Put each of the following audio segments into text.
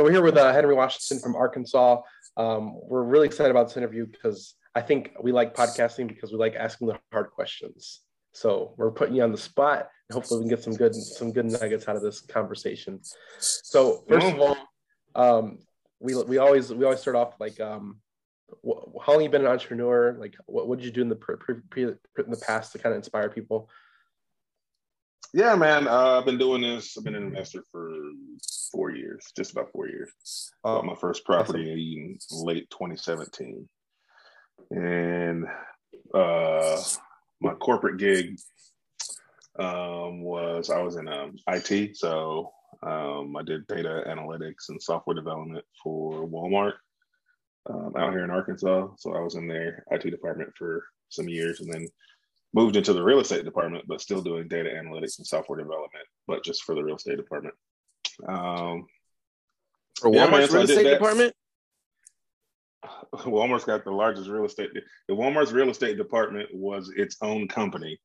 So we're here with uh, Henry Washington from Arkansas. Um, we're really excited about this interview because I think we like podcasting because we like asking the hard questions. So we're putting you on the spot. And hopefully, we can get some good some good nuggets out of this conversation. So first of all, um, we we always we always start off like um, how long you been an entrepreneur? Like what, what did you do in the pre, pre, pre, in the past to kind of inspire people? Yeah, man. Uh, I've been doing this. I've been an investor for four years, just about four years. Bought my first property in late 2017, and uh, my corporate gig um, was I was in um, IT, so um, I did data analytics and software development for Walmart um, out here in Arkansas. So I was in their IT department for some years, and then moved into the real estate department, but still doing data analytics and software development, but just for the real estate department. Um, for Walmart's yeah, real estate department. Walmart's got the largest real estate. If Walmart's real estate department was its own company,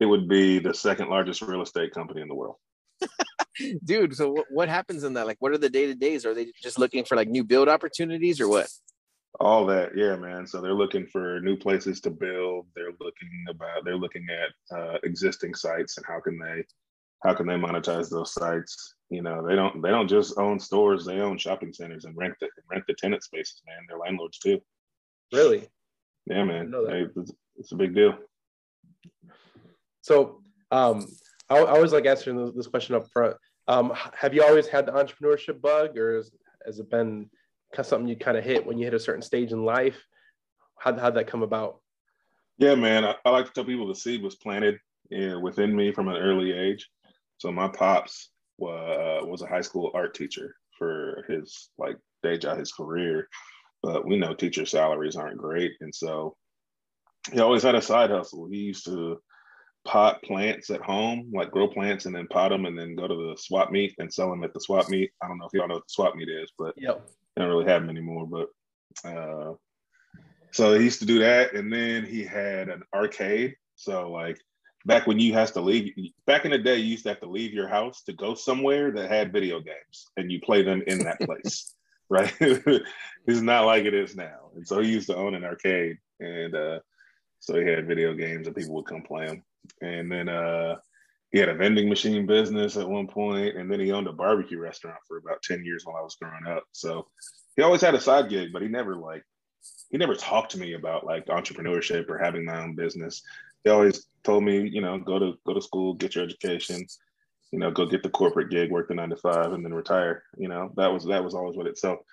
it would be the second largest real estate company in the world. Dude, so what, what happens in that? Like, what are the day to days? Are they just looking for like new build opportunities or what? All that yeah man. So they're looking for new places to build. They're looking about they're looking at uh, existing sites and how can they how can they monetize those sites? You know they don't they don't just own stores they own shopping centers and rent the rent the tenant spaces man. They're landlords too. Really? Yeah man. hey, it's, it's, a big deal. So um i, I always like answering this question up front. Um have you always had the entrepreneurship bug or has, has it been something you kind of hit when you hit a certain stage in life? How how'd that come about? Yeah, man. I, I like to tell people the seed was planted yeah, within me from an early age. So my pops was, uh, was a high school art teacher for his like day job, his career. But we know teacher salaries aren't great, and so he always had a side hustle. He used to pot plants at home, like grow plants and then pot them, and then go to the swap meet and sell them at the swap meet. I don't know if y'all know what the swap meet is, but yep don't really have them anymore. But uh, so he used to do that, and then he had an arcade. So like back when you has to leave, back in the day, you used to have to leave your house to go somewhere that had video games, and you play them in that place. right? it's not like it is now. And so he used to own an arcade, and uh, so he had video games, and people would come play them. And then uh, he had a vending machine business at one point, and then he owned a barbecue restaurant for about 10 years while I was growing up. So he always had a side gig, but he never like he never talked to me about like entrepreneurship or having my own business. He always told me, you know, go to go to school, get your education, you know, go get the corporate gig, work the nine to five, and then retire. You know, that was that was always what it. So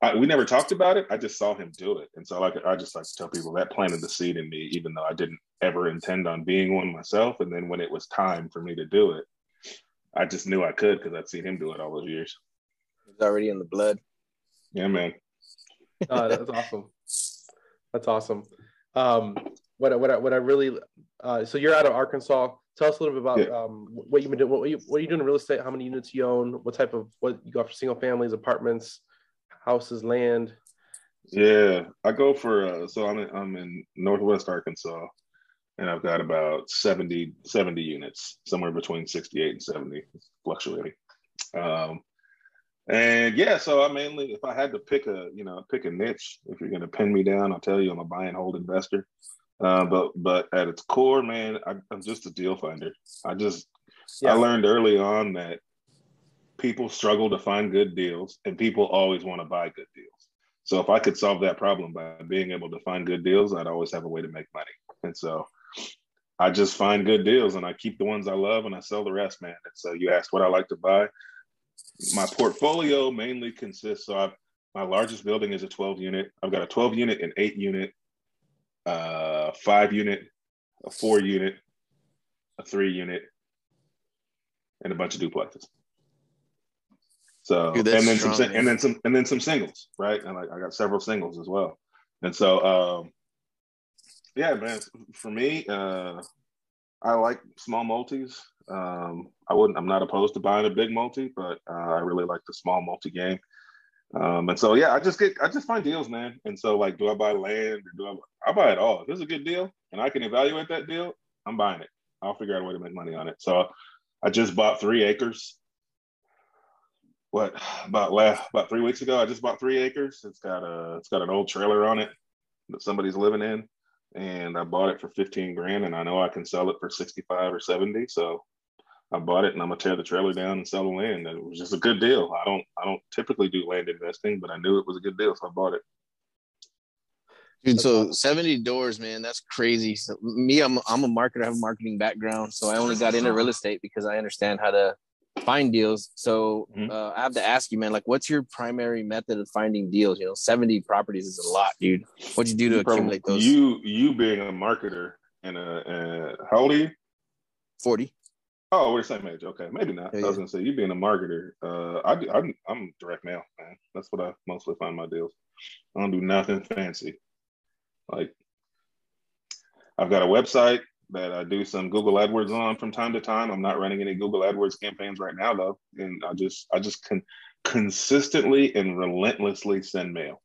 I, we never talked about it. I just saw him do it, and so like I just like to tell people that planted the seed in me, even though I didn't ever intend on being one myself. And then when it was time for me to do it, I just knew I could because I'd seen him do it all those years. It's already in the blood. Yeah, man. uh, that's awesome. That's awesome. Um, what what I, what I really uh, so you're out of Arkansas. Tell us a little bit about yeah. um, what you've been doing. What, you, what are you doing in real estate? How many units you own? What type of what you got for single families, apartments? Houses, land? Yeah, I go for uh, so I'm in, I'm in Northwest Arkansas, and I've got about 70 70 units, somewhere between 68 and 70, fluctuating. Um, and yeah, so I mainly, if I had to pick a, you know, pick a niche, if you're going to pin me down, I'll tell you I'm a buy and hold investor. Uh, but but at its core, man, I, am just a deal finder. I just yeah. I learned early on that people struggle to find good deals, and people always want to buy good deals. So if I could solve that problem by being able to find good deals, I'd always have a way to make money. And so I just find good deals and I keep the ones I love and I sell the rest, man. And so you asked what I like to buy. My portfolio mainly consists of my largest building is a 12 unit. I've got a 12 unit, an eight unit, uh, five unit, a four unit, a three unit, and a bunch of duplexes. So Dude, and then some strong, man. and then some and then some singles, right? And I, I got several singles as well. And so um yeah, man, for me, uh I like small multis. Um I wouldn't I'm not opposed to buying a big multi, but uh, I really like the small multi game. Um, and so yeah, I just get I just find deals, man. And so like, do I buy land or do I I buy it all? If it's a good deal and I can evaluate that deal, I'm buying it. I'll figure out a way to make money on it. So I just bought three acres. What about last about three weeks ago? I just bought three acres. It's got a it's got an old trailer on it that somebody's living in, and I bought it for 15 grand, and I know I can sell it for 65 or 70. So I bought it, and I'm gonna tear the trailer down and sell the land. And it was just a good deal. I don't I don't typically do land investing, but I knew it was a good deal, so I bought it. Dude, so 70 doors, man, that's crazy. So me, I'm I'm a marketer, I have a marketing background. So I only got into real estate because I understand how to find deals. So Mhm. uh, I have to ask you, man, like what's your primary method of finding deals? You know, 70 properties is a lot, dude. What'd you do to You probably- accumulate those You you being a marketer and a, uh, how old are you? 40? Oh, we're the same age. Okay, maybe not. Yeah, I was gonna say you being a marketer. Uh, I do, I'm I'm direct mail, man. That's what I mostly find my deals. I don't do nothing fancy. Like I've got a website that I do some Google AdWords on from time to time. I'm not running any Google AdWords campaigns right now though, and I just I just can consistently and relentlessly send mail.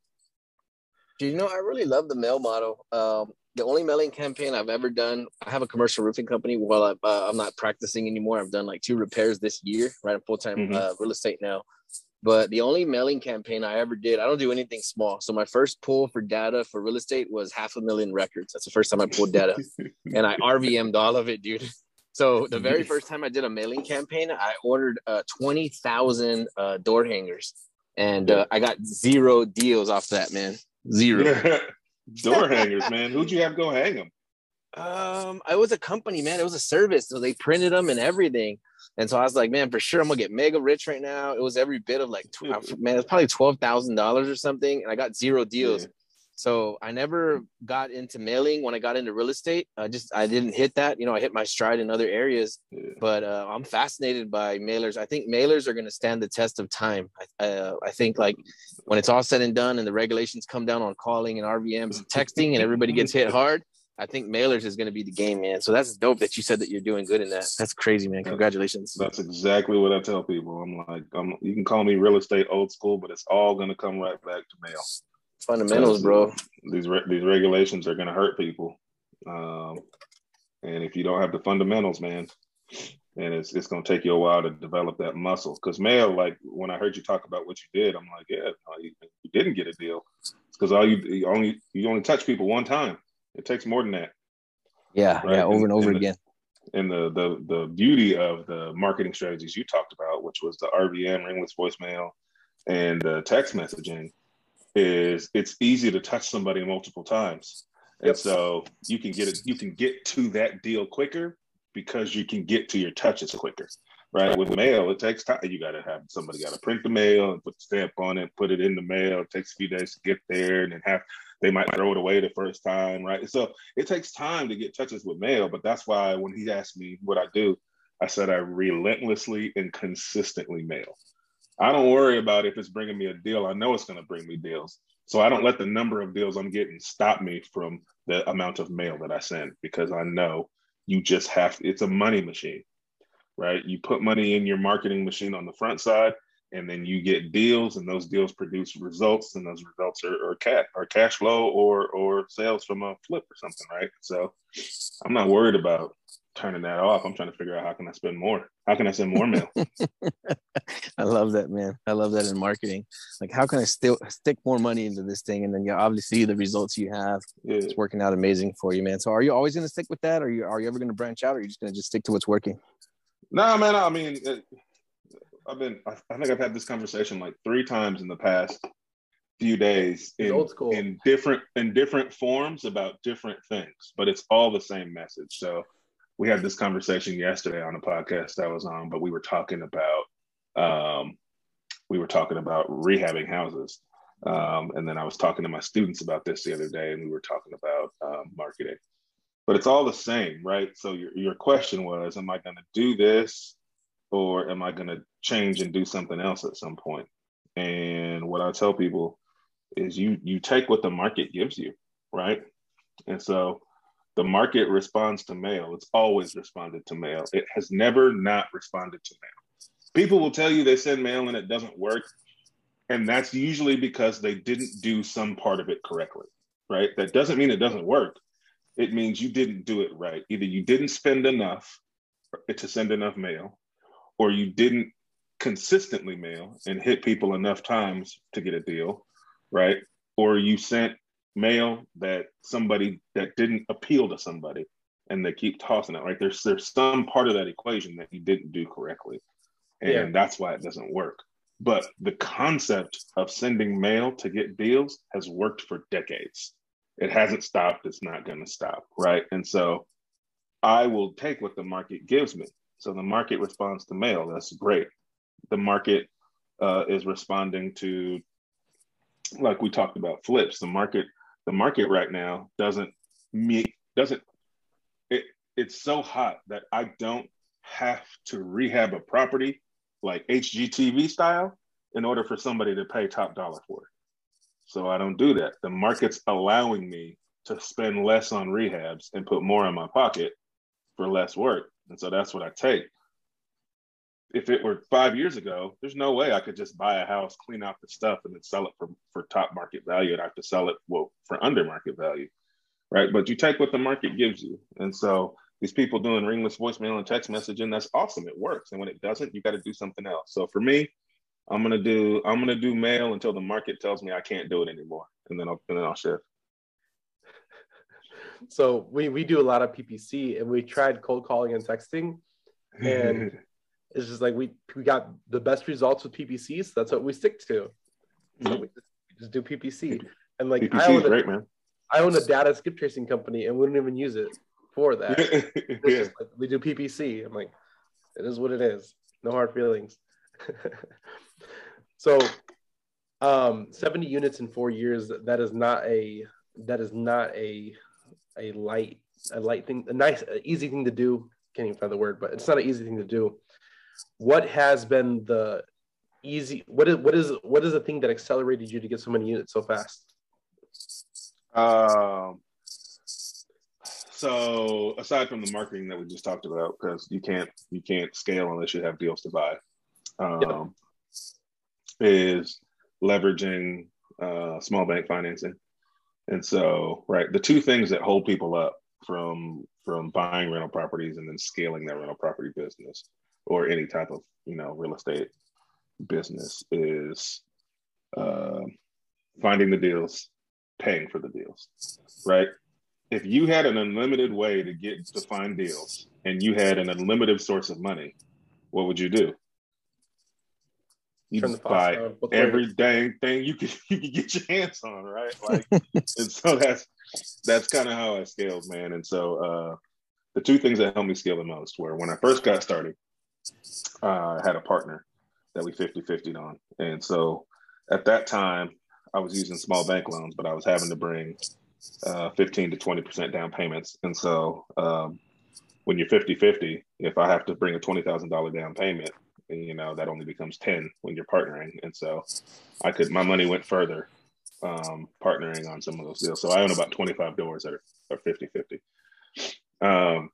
Do you know, I really love the mail model. Um, the only mailing campaign I've ever done, I have a commercial roofing company. While I, uh, I'm not practicing anymore, I've done like two repairs this year, right? I'm full time Mhm. uh, real estate now. But the only mailing campaign I ever did, I don't do anything small. So my first pull for data for real estate was half a million records. That's the first time I pulled data, and I RVM'd all of it, dude. So the very first time I did a mailing campaign, I ordered uh, twenty thousand uh, door hangers, and uh, I got zero deals off that, man. Zero. Door hangers, man. Who'd you have go hang them? Um, it was a company, man. It was a service, so they printed them and everything. And so I was like, man, for sure, I'm gonna get mega rich right now. It was every bit of like, tw- man, it's probably twelve thousand dollars or something, and I got zero deals. So I never got into mailing when I got into real estate. I just I didn't hit that. You know, I hit my stride in other areas, but uh, I'm fascinated by mailers. I think mailers are going to stand the test of time. I, uh, I think like when it's all said and done and the regulations come down on calling and RVMs and texting and everybody gets hit hard, I think mailers is going to be the game, man. So that's dope that you said that you're doing good in that. That's crazy, man. Congratulations. That's exactly what I tell people. I'm like, I'm, you can call me real estate old school, but it's all going to come right back to mail. Fundamentals, bro. These re- these regulations are going to hurt people, um, and if you don't have the fundamentals, man, and it's it's going to take you a while to develop that muscle. Because mail, like when I heard you talk about what you did, I'm like, yeah, no, you, you didn't get a deal. It's because all you, you only you only touch people one time. It takes more than that. Yeah, Right. yeah, over and over And- and again. and the the the beauty of the marketing strategies you talked about, which was the RVM ringless voicemail and the text messaging, is it's easy to touch somebody multiple times, and Yep. so you can get it. You can get to that deal quicker because you can get to your touches quicker. Right with mail, it takes time. You got to have somebody got to print the mail and put the stamp on it, put it in the mail. It takes a few days to get there, and then have they might throw it away the first time, right? So it takes time to get touches with mail, but that's why when he asked me what I do, I said I relentlessly and consistently mail. I don't worry about if it's bringing me a deal. I know it's going to bring me deals. So I don't let the number of deals I'm getting stop me from the amount of mail that I send because I know you just have it's a money machine, right? You put money in your marketing machine on the front side and then you get deals and those deals produce results and those results are, are cash or cash flow or or sales from a flip or something right so i'm not worried about turning that off i'm trying to figure out how can i spend more how can i send more mail I love that, man. I love that in marketing. Like, how can I still stick more money into this thing? And then you obviously the results you have, yeah. it's working out amazing for you, man. So, are you always going to stick with that, or are you are you ever going to branch out, or are you just going to just stick to what's working? no man i mean I've been. I, I think I've had this conversation like three times in the past few days in, old school. in different in different forms about different things, but it's all the same message. So we had this conversation yesterday on a podcast I was on, but we were talking about um, we were talking about rehabbing houses. Um, and then I was talking to my students about this the other day, and we were talking about um, marketing. But it's all the same, right? So your, your question was, am I going to do this or am I going to change and do something else at some point? And what I tell people is you you take what the market gives you, right? And so the market responds to mail. It's always responded to mail. It has never not responded to mail. People will tell you they send mail and it doesn't work. And that's usually because they didn't do some part of it correctly, right? That doesn't mean it doesn't work. It means you didn't do it right. Either you didn't spend enough to send enough mail, or you didn't consistently mail and hit people enough times to get a deal, right? Or you sent mail that somebody that didn't appeal to somebody and they keep tossing it, right? There's there's some part of that equation that you didn't do correctly. And Yeah. that's why it doesn't work. But the concept of sending mail to get deals has worked for decades. It hasn't stopped. It's not going to stop. Right. And so I will take what the market gives me. So the market responds to mail. That's great. The market uh, is responding to, like we talked about, flips. The market, the market right now doesn't meet, doesn't, it, it's so hot that I don't have to rehab a property like HGTV style in order for somebody to pay top dollar for it. So I don't do that. The market's allowing me to spend less on rehabs and put more in my pocket for less work. And so that's what I take. If it were five years ago, there's no way I could just buy a house, clean out the stuff, and then sell it for, for top market value. And I have to sell it well for under market value. Right. But you take what the market gives you. And so these people doing ringless voicemail and text messaging, that's awesome. It works. And when it doesn't, you got to do something else. So for me, I'm gonna do I'm gonna do mail until the market tells me I can't do it anymore. And then I'll and then I'll shift. So we we do a lot of PPC, and we tried cold calling and texting, And- it's just like we we got the best results with PPC, so that's what we stick to. So Mhm. we just, we just do PPC, and like I own, is a, great, man. I own a data skip tracing company, and we don't even use it for that. It's yeah. just like, we do PPC. I'm like, it is what it is. No hard feelings. so, um, 70 units in four years. That is not a that is not a a light a light thing. A nice a easy thing to do. Can't even find the word, but it's not an easy thing to do. What has been the easy? What is what is what is the thing that accelerated you to get so many units so fast? Um, so aside from the marketing that we just talked about, because you can't you can't scale unless you have deals to buy, um, is leveraging uh, small bank financing. And so, right, the two things that hold people up from from buying rental properties and then scaling their rental property business or any type of you know real estate business is uh, finding the deals, paying for the deals, right? If you had an unlimited way to get to find deals and you had an unlimited source of money, what would you do? You Turn just buy faucet on, both every dang thing you could you could get your hands on, right? Like, and so that's that's kind of how I scaled, man. And so uh, the two things that helped me scale the most were when I first got started, uh, I had a partner that we 50 50 on. And so at that time, I was using small bank loans, but I was having to bring uh, 15 to 20% down payments. And so um, when you're 50 50, if I have to bring a $20,000 down payment, you know, that only becomes 10 when you're partnering. And so I could, my money went further um, partnering on some of those deals. So I own about 25 doors that are, are 50 50. Um,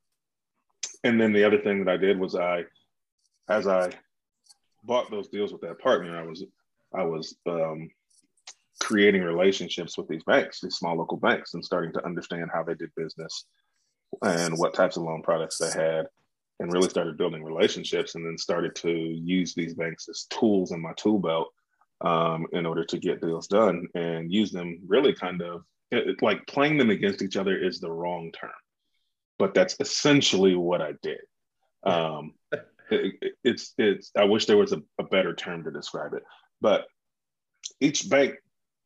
and then the other thing that I did was I, as I bought those deals with that partner, I was, I was um, creating relationships with these banks, these small local banks, and starting to understand how they did business and what types of loan products they had, and really started building relationships. And then started to use these banks as tools in my tool belt um, in order to get deals done, and use them really kind of it, it- like playing them against each other is the wrong term, but that's essentially what I did. Um, it, it's it's. I wish there was a, a better term to describe it, but each bank,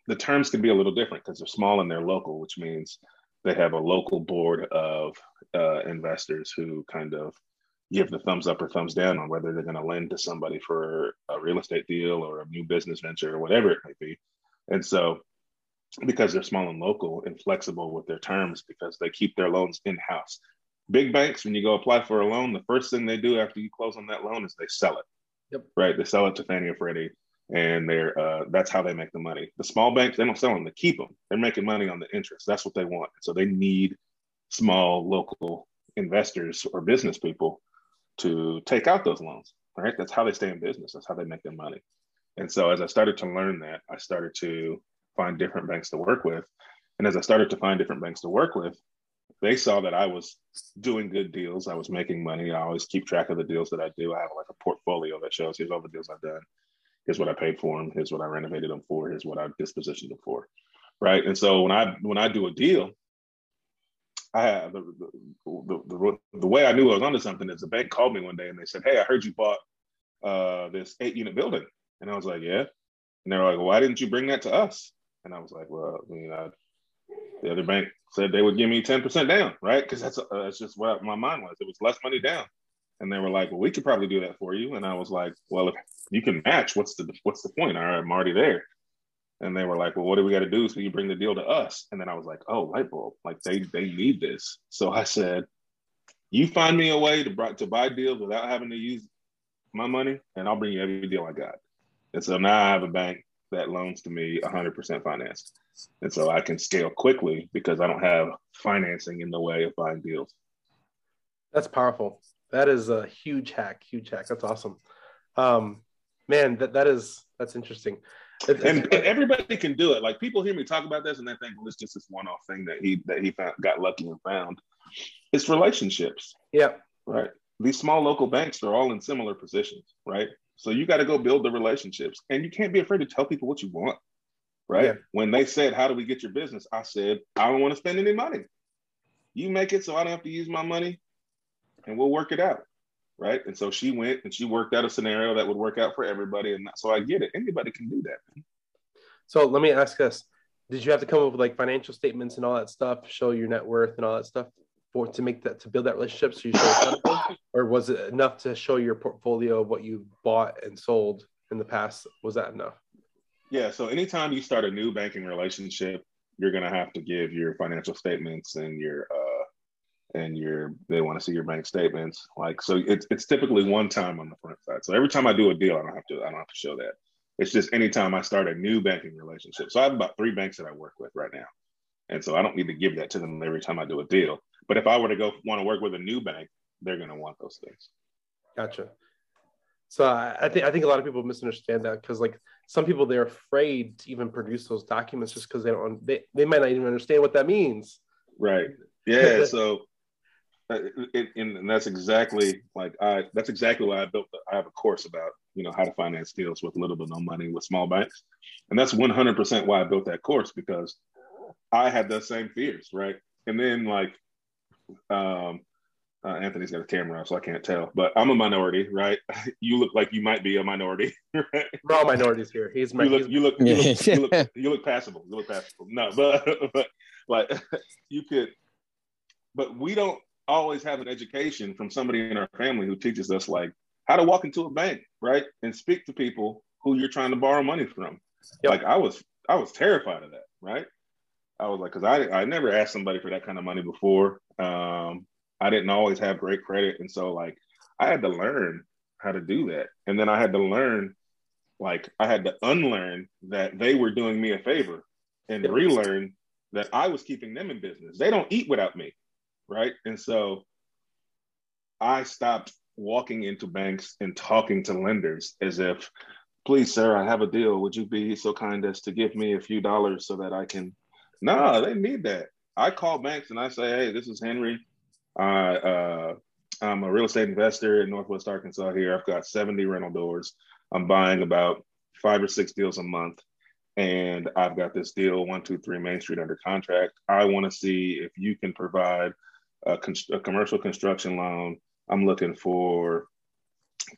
the terms can be a little different because they're small and they're local, which means they have a local board of uh, investors who kind of give the thumbs up or thumbs down on whether they're going to lend to somebody for a real estate deal or a new business venture or whatever it may be. And so, because they're small and local and flexible with their terms, because they keep their loans in house. Big banks, when you go apply for a loan, the first thing they do after you close on that loan is they sell it. Yep. Right. They sell it to Fannie or Freddie, and they're uh, that's how they make the money. The small banks, they don't sell them; they keep them. They're making money on the interest. That's what they want. So they need small local investors or business people to take out those loans. Right. That's how they stay in business. That's how they make their money. And so as I started to learn that, I started to find different banks to work with. And as I started to find different banks to work with, they saw that I was doing good deals. I was making money. I always keep track of the deals that I do. I have like a portfolio that shows here's all the deals I've done. Here's what I paid for them. Here's what I renovated them for. Here's what I dispositioned them for. Right. And so when I when I do a deal, I have the, the, the, the, way I knew I was onto something is the bank called me one day and they said, Hey, I heard you bought uh, this eight unit building. And I was like, Yeah. And they were like, Why didn't you bring that to us? And I was like, Well, I mean, the other bank said they would give me 10% down, right? Because that's, uh, that's just what my mind was. It was less money down. And they were like, Well, we could probably do that for you. And I was like, Well, if you can match, what's the what's the point? All right, I'm already there. And they were like, Well, what do we got to do so you bring the deal to us? And then I was like, Oh, light bulb. Like they they need this. So I said, You find me a way to, to buy deals without having to use my money, and I'll bring you every deal I got. And so now I have a bank that loans to me 100% financed. And so I can scale quickly because I don't have financing in the way of buying deals. That's powerful. That is a huge hack, huge hack. That's awesome. Um, man, that, that is, that's interesting. And, and, everybody can do it. Like people hear me talk about this and they think, well, it's just this one-off thing that he, that he found, got lucky and found. It's relationships. Yeah. Right these small local banks are all in similar positions, right? So you got to go build the relationships and you can't be afraid to tell people what you want, right? Yeah. When they said, How do we get your business? I said, I don't want to spend any money. You make it so I don't have to use my money and we'll work it out, right? And so she went and she worked out a scenario that would work out for everybody. And so I get it. Anybody can do that. So let me ask us Did you have to come up with like financial statements and all that stuff, show your net worth and all that stuff? for to make that to build that relationship so you show or was it enough to show your portfolio of what you bought and sold in the past was that enough yeah so anytime you start a new banking relationship you're going to have to give your financial statements and your uh and your they want to see your bank statements like so it's, it's typically one time on the front side so every time i do a deal i don't have to i don't have to show that it's just anytime i start a new banking relationship so i have about three banks that i work with right now and so i don't need to give that to them every time i do a deal but if I were to go want to work with a new bank, they're going to want those things. Gotcha. So I, think I think a lot of people misunderstand that because like some people they're afraid to even produce those documents just because they don't they, they might not even understand what that means. Right. Yeah. so it, and that's exactly like I that's exactly why I built the, I have a course about you know how to finance deals with little to no money with small banks, and that's 100% why I built that course because I had those same fears, right? And then like um, uh, Anthony's got a camera, so I can't tell. But I'm a minority, right? You look like you might be a minority. Right? We're all minorities here. He's my. You look. You look. You look, you look, you look passable. You look passable. No, but but like you could, but we don't always have an education from somebody in our family who teaches us like how to walk into a bank, right, and speak to people who you're trying to borrow money from. Yep. Like I was, I was terrified of that, right? I was like, because I I never asked somebody for that kind of money before. Um, I didn't always have great credit, and so like I had to learn how to do that, and then I had to learn, like I had to unlearn that they were doing me a favor, and relearn that I was keeping them in business. They don't eat without me, right? And so I stopped walking into banks and talking to lenders as if, please, sir, I have a deal. Would you be so kind as to give me a few dollars so that I can no, they need that. I call banks and I say, hey, this is Henry. I, uh, I'm a real estate investor in Northwest Arkansas here. I've got 70 rental doors. I'm buying about five or six deals a month. And I've got this deal, 123 Main Street under contract. I want to see if you can provide a, a commercial construction loan. I'm looking for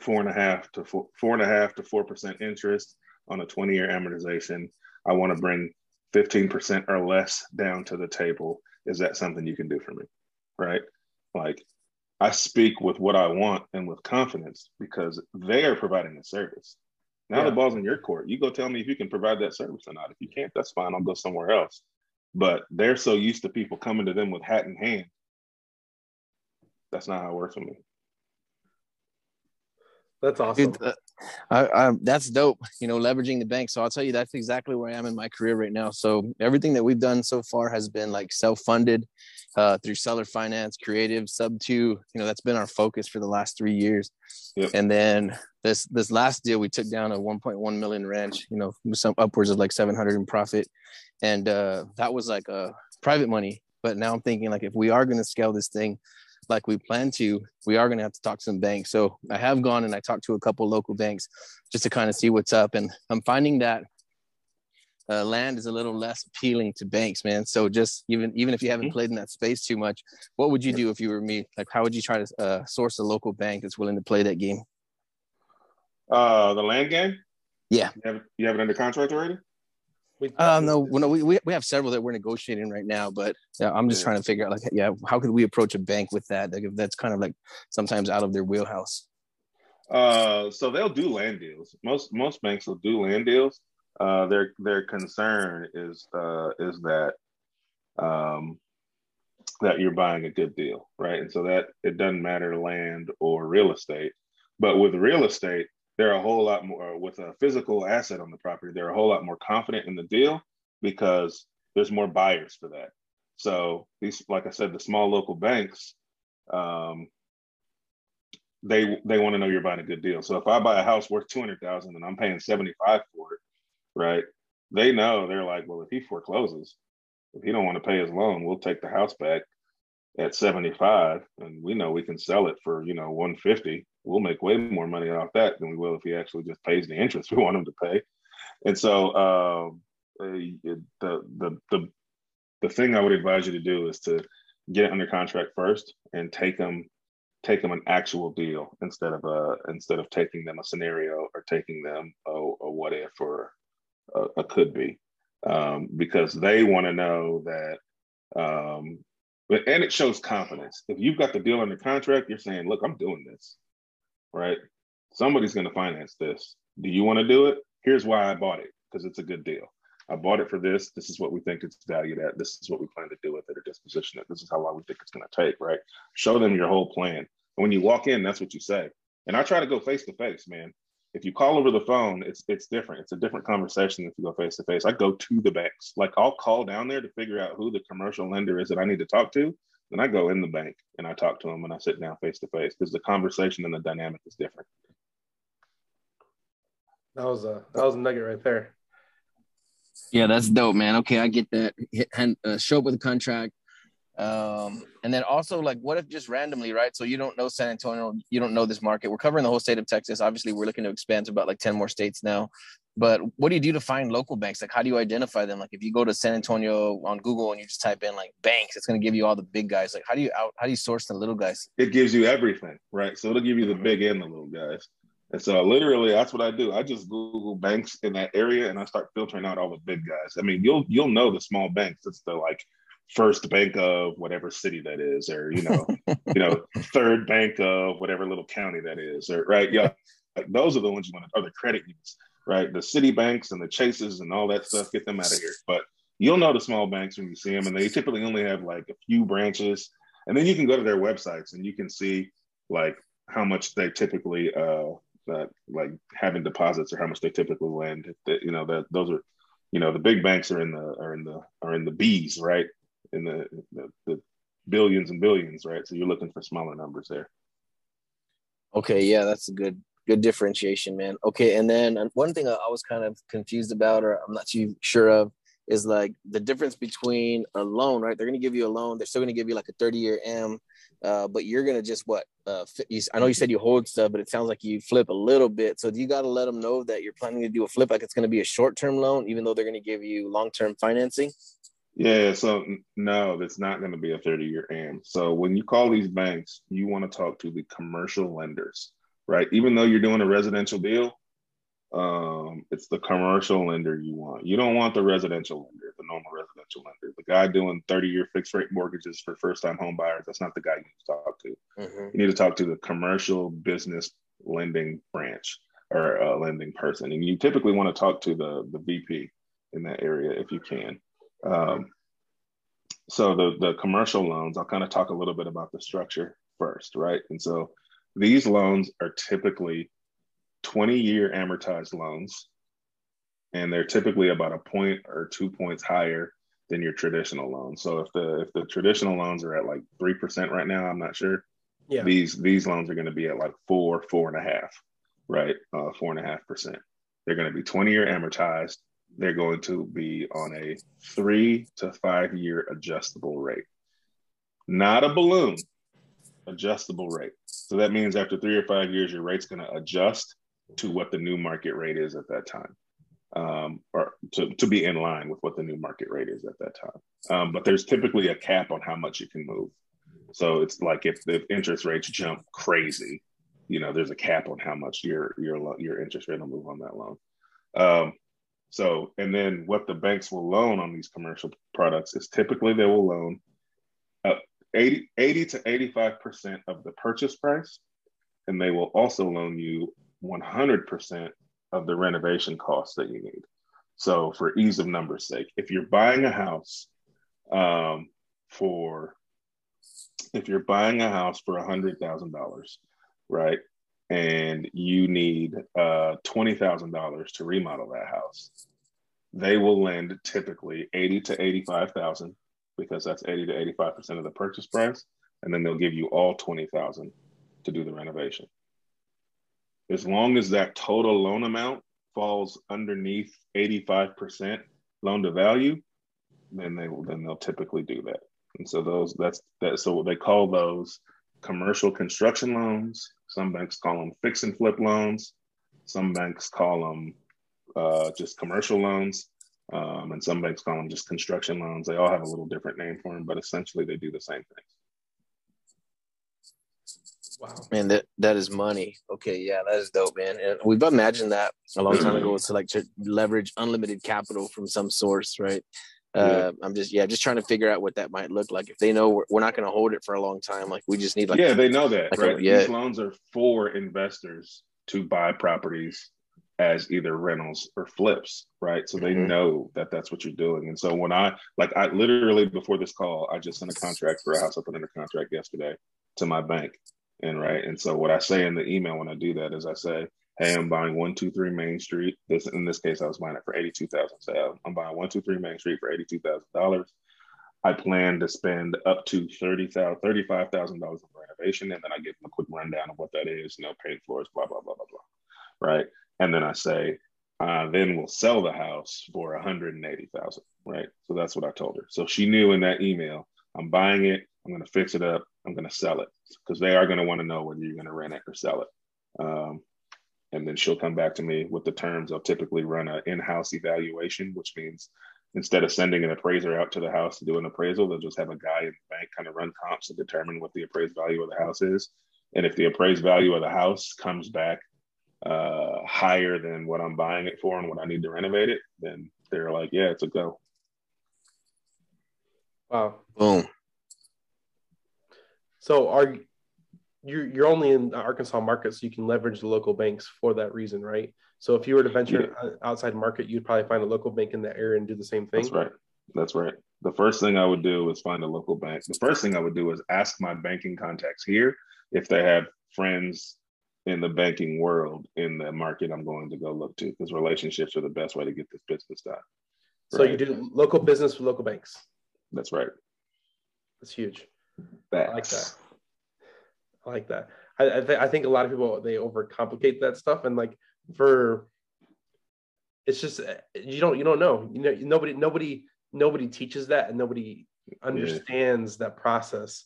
four and a half to four, four and a half to four percent interest on a 20 year amortization. I want to bring 15% or less down to the table. Is that something you can do for me? Right? Like I speak with what I want and with confidence because they are providing the service. Now yeah. the ball's in your court. You go tell me if you can provide that service or not. If you can't, that's fine. I'll go somewhere else. But they're so used to people coming to them with hat in hand. That's not how it works for me. That's awesome. Dude, uh, I, I, that's dope. You know, leveraging the bank. So I'll tell you, that's exactly where I am in my career right now. So everything that we've done so far has been like self-funded uh, through seller finance, creative, sub two. You know, that's been our focus for the last three years. Yep. And then this this last deal, we took down a 1.1 million ranch. You know, some upwards of like 700 in profit, and uh, that was like a private money. But now I'm thinking like if we are going to scale this thing like we plan to, we are going to have to talk to some banks. So I have gone and I talked to a couple local banks just to kind of see what's up. And I'm finding that uh, land is a little less appealing to banks, man. So just even even if you haven't mm-hmm. played in that space too much, what would you do if you were me? Like, how would you try to uh, source a local bank that's willing to play that game? Uh, the land game. Yeah. You have, you have it under contract already? Um, no, no, we, we, we have several that we're negotiating right now, but yeah, I'm just yeah. trying to figure out like, yeah, how could we approach a bank with that? Like, if that's kind of like sometimes out of their wheelhouse. Uh, so they'll do land deals. Most most banks will do land deals. Uh, their their concern is uh is that um that you're buying a good deal, right? And so that it doesn't matter land or real estate, but with real estate, they're a whole lot more with a physical asset on the property. They're a whole lot more confident in the deal because there's more buyers for that. So these, like I said, the small local banks, um, they they want to know you're buying a good deal. So if I buy a house worth two hundred thousand and I'm paying seventy five for it, right? They know they're like, well, if he forecloses, if he don't want to pay his loan, we'll take the house back at 75 and we know we can sell it for you know 150 we'll make way more money off that than we will if he actually just pays the interest we want him to pay and so um, the, the the the thing i would advise you to do is to get it under contract first and take them take them an actual deal instead of a instead of taking them a scenario or taking them a, a what if or a, a could be um, because they want to know that um, but and it shows confidence. If you've got the deal under contract, you're saying, "Look, I'm doing this." Right? Somebody's going to finance this. Do you want to do it? Here's why I bought it because it's a good deal. I bought it for this. This is what we think it's valued at. This is what we plan to do with it or disposition it. This is how long we think it's going to take, right? Show them your whole plan. And when you walk in, that's what you say. And I try to go face to face, man if you call over the phone, it's it's different. It's a different conversation if you go face to face. I go to the banks. Like I'll call down there to figure out who the commercial lender is that I need to talk to. Then I go in the bank and I talk to them and I sit down face to face because the conversation and the dynamic is different. That was a that was a nugget right there. Yeah, that's dope, man. Okay, I get that. Hit, uh, show up with a contract, um, and then also like, what if just randomly, right? So you don't know San Antonio, you don't know this market. We're covering the whole state of Texas. Obviously, we're looking to expand to about like 10 more states now. But what do you do to find local banks? Like, how do you identify them? Like, if you go to San Antonio on Google and you just type in like banks, it's going to give you all the big guys. Like, how do you out? How do you source the little guys? It gives you everything, right? So it'll give you the mm-hmm. big and the little guys. And so literally that's what I do. I just Google banks in that area and I start filtering out all the big guys. I mean, you'll you'll know the small banks. It's the like first bank of whatever city that is, or you know, you know, third bank of whatever little county that is, or right? Yeah, like those are the ones you want to, are the credit unions, right? The city banks and the chases and all that stuff, get them out of here. But you'll know the small banks when you see them, and they typically only have like a few branches, and then you can go to their websites and you can see like how much they typically uh, uh like having deposits or how much they typically lend. That you know that those are you know the big banks are in the are in the are in the B's, right? in the, the, the billions and billions, right? So you're looking for smaller numbers there. Okay, yeah, that's a good good differentiation, man. Okay, and then one thing I was kind of confused about, or I'm not too sure of, is like the difference between a loan, right? They're going to give you a loan. They're still going to give you like a 30 year M, uh, but you're going to just what? Uh, you, I know you said you hold stuff, but it sounds like you flip a little bit. So do you got to let them know that you're planning to do a flip? Like it's going to be a short term loan, even though they're going to give you long term financing. Yeah, so no, it's not going to be a 30 year AM. So when you call these banks, you want to talk to the commercial lenders. Right? Even though you're doing a residential deal, um, it's the commercial lender you want. You don't want the residential lender, the normal residential lender. The guy doing 30 year fixed rate mortgages for first time home buyers, that's not the guy you need to talk to. Mm-hmm. You need to talk to the commercial business lending branch or a lending person. And you typically want to talk to the, the VP in that area if you can. Um, so the, the commercial loans, I'll kind of talk a little bit about the structure first, right? And so these loans are typically 20 year amortized loans, and they're typically about a point or two points higher than your traditional loans. So if the if the traditional loans are at like three percent right now, I'm not sure. Yeah. These these loans are going to be at like four, four and a half, right? Uh, four and a half percent. They're going to be 20 year amortized. They're going to be on a three to five year adjustable rate, not a balloon, adjustable rate. So that means after three or five years, your rate's going to adjust to what the new market rate is at that time, um, or to, to be in line with what the new market rate is at that time. Um, but there's typically a cap on how much you can move. So it's like if the interest rates jump crazy, you know, there's a cap on how much your your your interest rate will move on that loan. Um, so, and then what the banks will loan on these commercial products is typically they will loan 80, 80 to 85% of the purchase price. And they will also loan you 100% of the renovation costs that you need. So, for ease of numbers' sake, if you're buying a house um, for, if you're buying a house for $100,000, right, and you need uh, $20,000 to remodel that house, they will lend typically 80 to 85,000 because that's 80 to 85% of the purchase price. And then they'll give you all 20,000 to do the renovation as long as that total loan amount falls underneath 85% loan to value, then they will then they'll typically do that. And so those that's that so they call those commercial construction loans. Some banks call them fix and flip loans. Some banks call them uh, just commercial loans. Um, and some banks call them just construction loans. They all have a little different name for them, but essentially they do the same thing. Wow. Man, that that is money. Okay, yeah, that is dope, man. And we've imagined that a long time ago to like to leverage unlimited capital from some source, right? Uh, I'm just yeah, just trying to figure out what that might look like. If they know we're, we're not going to hold it for a long time, like we just need like yeah, they know that like right. A, yeah. These loans are for investors to buy properties as either rentals or flips, right? So they mm-hmm. know that that's what you're doing. And so when I like, I literally before this call, I just sent a contract for a house I put under contract yesterday to my bank, and right. And so what I say in the email when I do that is I say, Hey, I'm buying one, two, three Main Street. This in this case, I was buying it for 82,000. So I'm buying one, two, three Main Street for $82,000. I plan to spend up to $30,000, $35,000 of renovation. And then I give them a quick rundown of what that is, you know, paint floors, blah, blah, blah, blah, blah. Right. And then I say, uh, then we'll sell the house for 180,000. Right. So that's what I told her. So she knew in that email, I'm buying it. I'm going to fix it up. I'm going to sell it because they are going to want to know whether you're going to rent it or sell it. Um, and then she'll come back to me with the terms. I'll typically run an in-house evaluation, which means instead of sending an appraiser out to the house to do an appraisal, they'll just have a guy in the bank kind of run comps to determine what the appraised value of the house is. And if the appraised value of the house comes back uh, higher than what I'm buying it for and what I need to renovate it, then they're like, yeah, it's a go. Wow. Boom. So are you're you're only in the Arkansas market, so you can leverage the local banks for that reason, right? So if you were to venture yeah. outside market, you'd probably find a local bank in that area and do the same thing. That's right. That's right. The first thing I would do is find a local bank. The first thing I would do is ask my banking contacts here if they have friends in the banking world in the market I'm going to go look to because relationships are the best way to get this business done. So you do local business with local banks. That's right. That's huge. I like that. I like that. I I, th- I think a lot of people they overcomplicate that stuff and like for it's just eh, you don't you don't know you know nobody nobody nobody teaches that and nobody understands yeah. that process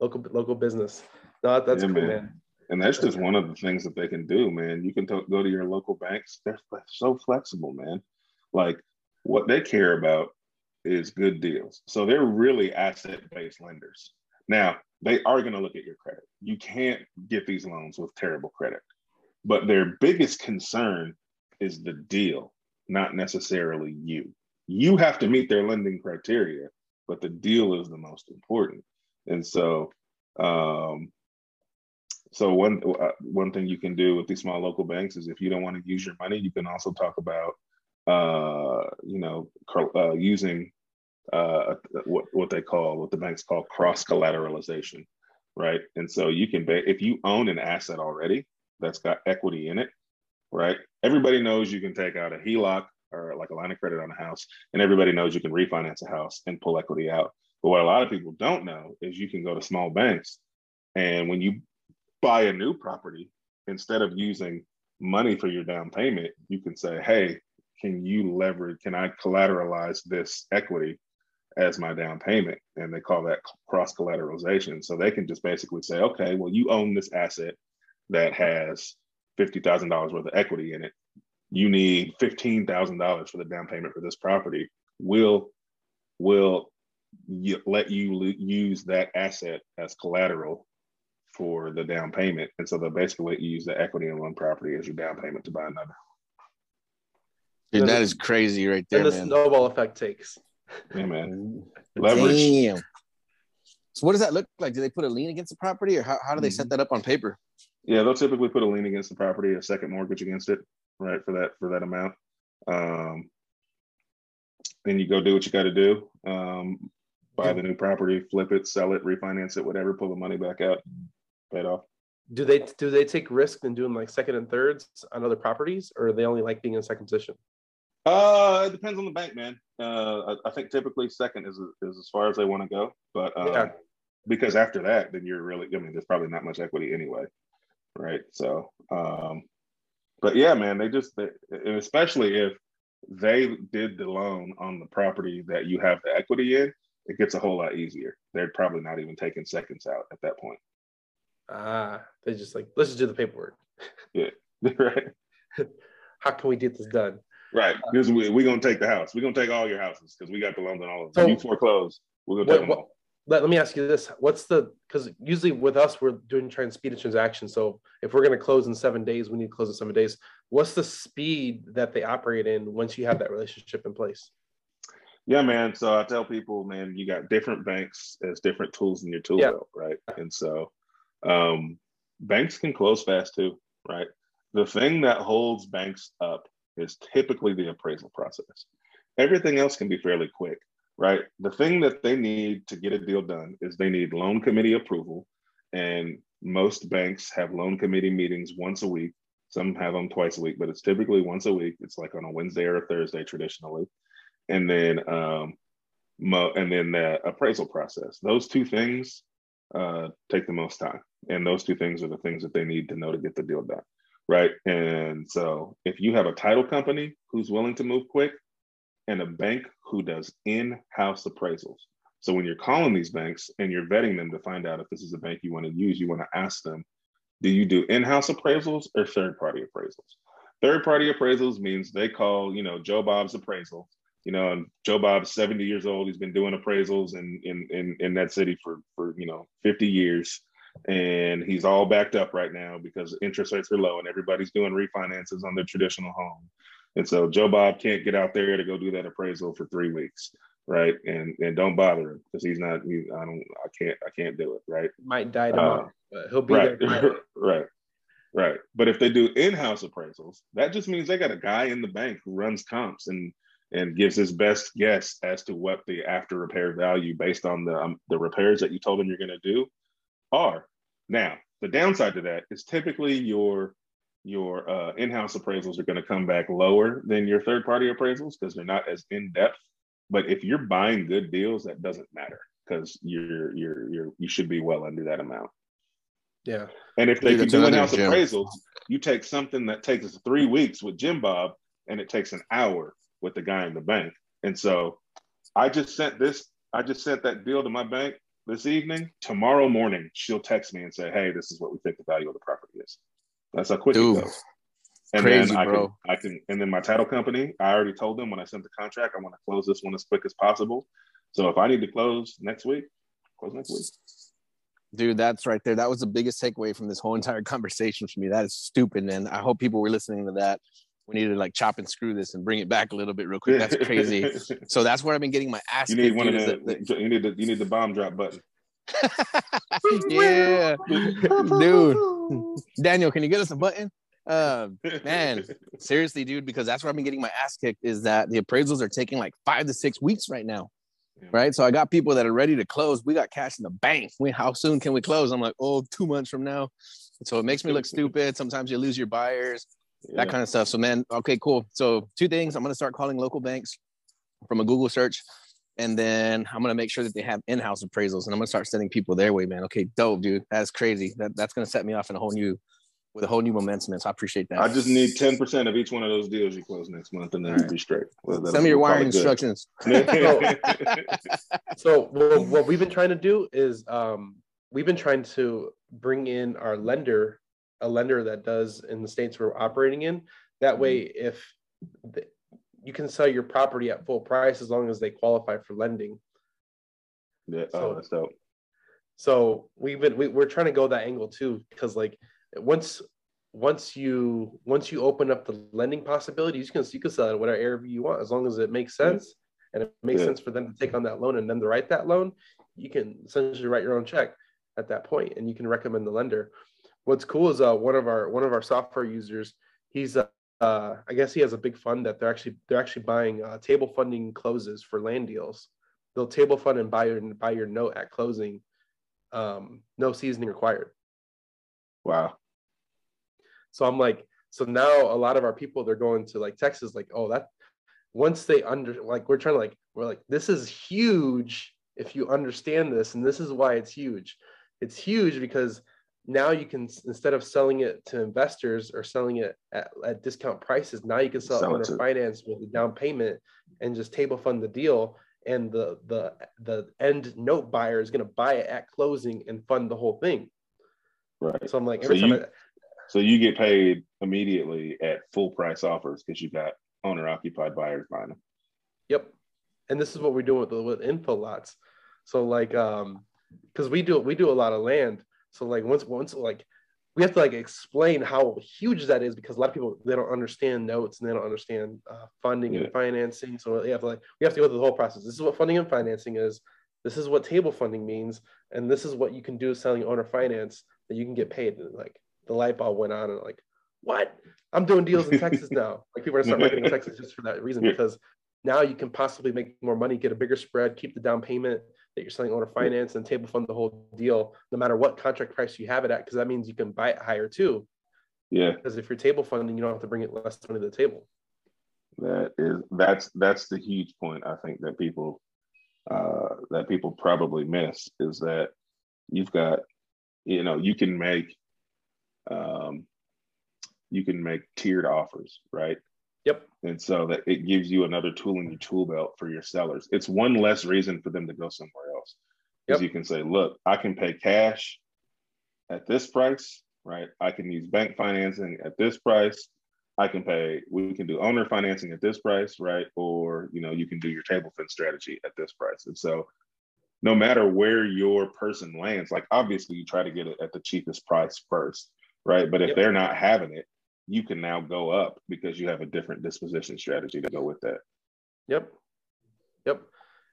local local business no that's yeah, cool man. man. And that's just one of the things that they can do man you can go to your local banks they're so flexible man like what they care about is good deals so they're really asset based lenders Now, they are going to look at your credit. You can't get these loans with terrible credit. But their biggest concern is the deal, not necessarily you. You have to meet their lending criteria, but the deal is the most important. And so, um, so one uh, one thing you can do with these small local banks is if you don't want to use your money, you can also talk about uh, you know uh, using uh, what what they call what the banks call cross collateralization, right? And so you can if you own an asset already that's got equity in it, right? Everybody knows you can take out a HELOC or like a line of credit on a house, and everybody knows you can refinance a house and pull equity out. But what a lot of people don't know is you can go to small banks, and when you buy a new property, instead of using money for your down payment, you can say, "Hey, can you leverage? Can I collateralize this equity as my down payment?" And they call that cross collateralization. So they can just basically say, "Okay, well, you own this asset that has fifty thousand dollars worth of equity in it you need $15,000 for the down payment for this property, We'll, will let you use that asset as collateral for the down payment. And so they'll basically let you use the equity in one property as your down payment to buy another. Dude, that is crazy right there. And the snowball effect takes. Yeah, man. Leverage. Damn. So what does that look like? Do they put a lien against the property or how, how do they set mm-hmm. that up on paper? Yeah, they'll typically put a lien against the property, a second mortgage against it right for that for that amount um then you go do what you got to do um buy the new property flip it sell it refinance it whatever pull the money back out pay it off do they do they take risk in doing like second and thirds on other properties or they only like being in second position uh it depends on the bank man uh i, I think typically second is is as far as they want to go but um, yeah. because after that then you're really i mean there's probably not much equity anyway right so um but yeah, man, they just, they, and especially if they did the loan on the property that you have the equity in, it gets a whole lot easier. They're probably not even taking seconds out at that point. Ah, they just like, let's just do the paperwork. Yeah, right. How can we get this done? Right, because we, we're going to take the house. We're going to take all your houses because we got the loans on all of them. So, you foreclose, we're going to take them all let, let me ask you this what's the because usually with us we're doing trying to speed a transaction so if we're going to close in seven days we need to close in seven days what's the speed that they operate in once you have that relationship in place yeah man so i tell people man you got different banks as different tools in your tool yeah. belt right and so um, banks can close fast too right the thing that holds banks up is typically the appraisal process everything else can be fairly quick right? The thing that they need to get a deal done is they need loan committee approval. And most banks have loan committee meetings once a week. Some have them twice a week, but it's typically once a week. It's like on a Wednesday or a Thursday traditionally. And then um, and then the appraisal process. Those two things uh, take the most time. And those two things are the things that they need to know to get the deal done. Right. And so if you have a title company who's willing to move quick, and a bank who does in-house appraisals. So when you're calling these banks and you're vetting them to find out if this is a bank you want to use, you want to ask them, do you do in-house appraisals or third-party appraisals? Third-party appraisals means they call, you know, Joe Bob's appraisal. You know, and Joe Bob's 70 years old. He's been doing appraisals in in in, in that city for for you know 50 years and he's all backed up right now because interest rates are low and everybody's doing refinances on their traditional home. And so Joe Bob can't get out there to go do that appraisal for three weeks, right? And and don't bother him because he's not. He, I don't. I can't. I can't do it, right? Might die tomorrow, uh, but he'll be right, there. right, right. But if they do in-house appraisals, that just means they got a guy in the bank who runs comps and and gives his best guess as to what the after repair value based on the um, the repairs that you told him you're going to do are. Now, the downside to that is typically your your uh, in-house appraisals are going to come back lower than your third-party appraisals because they're not as in-depth. But if you're buying good deals, that doesn't matter because you're you're you're you should be well under that amount. Yeah. And if they can do in-house appraisals, you take something that takes three weeks with Jim Bob, and it takes an hour with the guy in the bank. And so, I just sent this. I just sent that deal to my bank this evening. Tomorrow morning, she'll text me and say, "Hey, this is what we think the value of the property is." That's how quick Dude, it goes. And crazy, then I bro. can, I can, and then my title company, I already told them when I sent the contract, I want to close this one as quick as possible. So if I need to close next week, close next week. Dude, that's right there. That was the biggest takeaway from this whole entire conversation for me. That is stupid, man. I hope people were listening to that. We need to like chop and screw this and bring it back a little bit real quick. That's crazy. so that's where I've been getting my ass. Kicked. You need one of the, the, you need the you need the bomb drop button. yeah, dude. Daniel, can you get us a button? Uh, man, seriously, dude, because that's where I've been getting my ass kicked. Is that the appraisals are taking like five to six weeks right now, yeah. right? So I got people that are ready to close. We got cash in the bank. We, how soon can we close? I'm like, oh, two months from now. So it makes me look stupid. Sometimes you lose your buyers, yeah. that kind of stuff. So man, okay, cool. So two things. I'm gonna start calling local banks from a Google search and then I'm gonna make sure that they have in-house appraisals, and I'm gonna start sending people their way, man. Okay, dope, dude. That's crazy. That that's gonna set me off in a whole new, with a whole new momentum. So I appreciate that. I just need ten percent of each one of those deals you close next month, and then right. be straight. Well, Send me your wiring instructions. so, so well, what we've been trying to do is um, we've been trying to bring in our lender, a lender that does in the states we're operating in. That way, mm-hmm. if the, you can sell your property at full price as long as they qualify for lending. Yeah, so, oh, that's dope. So we've been we, we're trying to go that angle too, because like once once you once you open up the lending possibilities, you can you can sell it whatever area you want as long as it makes sense and it makes yeah. sense for them to take on that loan and then to write that loan. You can essentially write your own check at that point, and you can recommend the lender. What's cool is uh, one of our one of our software users. He's uh, uh, I guess he has a big fund that they're actually they're actually buying uh, table funding closes for land deals. They'll table fund and buy your buy your note at closing, um, no seasoning required. Wow. So I'm like, so now a lot of our people they're going to like Texas, like, oh, that once they under like we're trying to like we're like this is huge if you understand this, and this is why it's huge. It's huge because now you can instead of selling it to investors or selling it at, at discount prices now you can sell, sell it under finance with a down payment and just table fund the deal. And the the the end note buyer is going to buy it at closing and fund the whole thing. Right. So i'm like so you, I, so you get paid immediately at full price offers because you've got owner occupied buyers buying them. Yep. And this is what we're doing with, the with info lots. So like um because we do we do a lot of land so like once once like we have to like explain how huge that is because a lot of people they don't understand notes and they don't understand uh, funding yeah. and financing. So we have to like we have to go through the whole process. This is what funding and financing is. This is what table funding means, and this is what you can do selling owner finance that you can get paid. And like the light bulb went on and like, what? I'm doing deals in Texas now. Like people are starting marketing in Texas just for that reason because now you can possibly make more money, get a bigger spread, keep the down payment, that you're selling owner finance and table fund the whole deal, no matter what contract price you have it at, because that means you can buy it higher too. Yeah. Because if you're table funding, you don't have to bring it less money to the table. That is that's that's the huge point I think that people uh, that people probably miss is that you've got you know you can make um, you can make tiered offers right Yep. And so that it gives you another tool in your tool belt for your sellers. It's one less reason for them to go somewhere else. Because yep. you can say, look, I can pay cash at this price, right? I can use bank financing at this price. I can pay, we can do owner financing at this price, right? Or, you know, you can do your table fence strategy at this price. And so no matter where your person lands, like obviously you try to get it at the cheapest price first, right? But if yep. they're not having it, you can now go up because you have a different disposition strategy to go with that. Yep. Yep.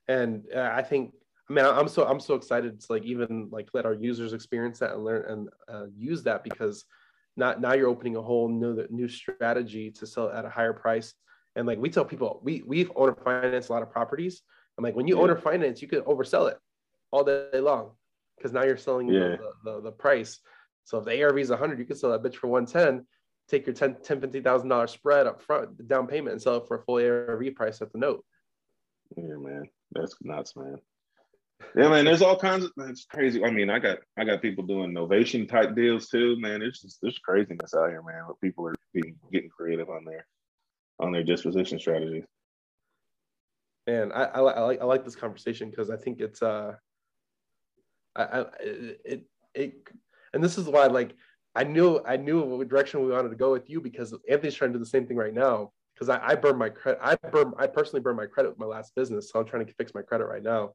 And uh, I think, I mean, I'm so, I'm so excited to like even like let our users experience that and learn and uh, use that because not now you're opening a whole new, new strategy to sell at a higher price. And like we tell people, we, we've owner finance a lot of properties. I'm like, when you yeah. owner finance, you can oversell it all day long because now you're selling yeah. the, the, the price. So if the ARV is 100, you can sell that bitch for 110 take your 10 10 50000 dollar spread up front down payment and sell it for a full year price at the note. Yeah man. That's nuts man. Yeah man there's all kinds of it's crazy. I mean i got i got people doing novation type deals too man. It's just there's craziness out here man but people are being getting creative on their on their disposition strategies. And I, I, I like i like this conversation because i think it's uh I, I it it and this is why like I knew I knew what direction we wanted to go with you because Anthony's trying to do the same thing right now. Because I, I burned my credit. I burn. I personally burned my credit with my last business, so I'm trying to fix my credit right now.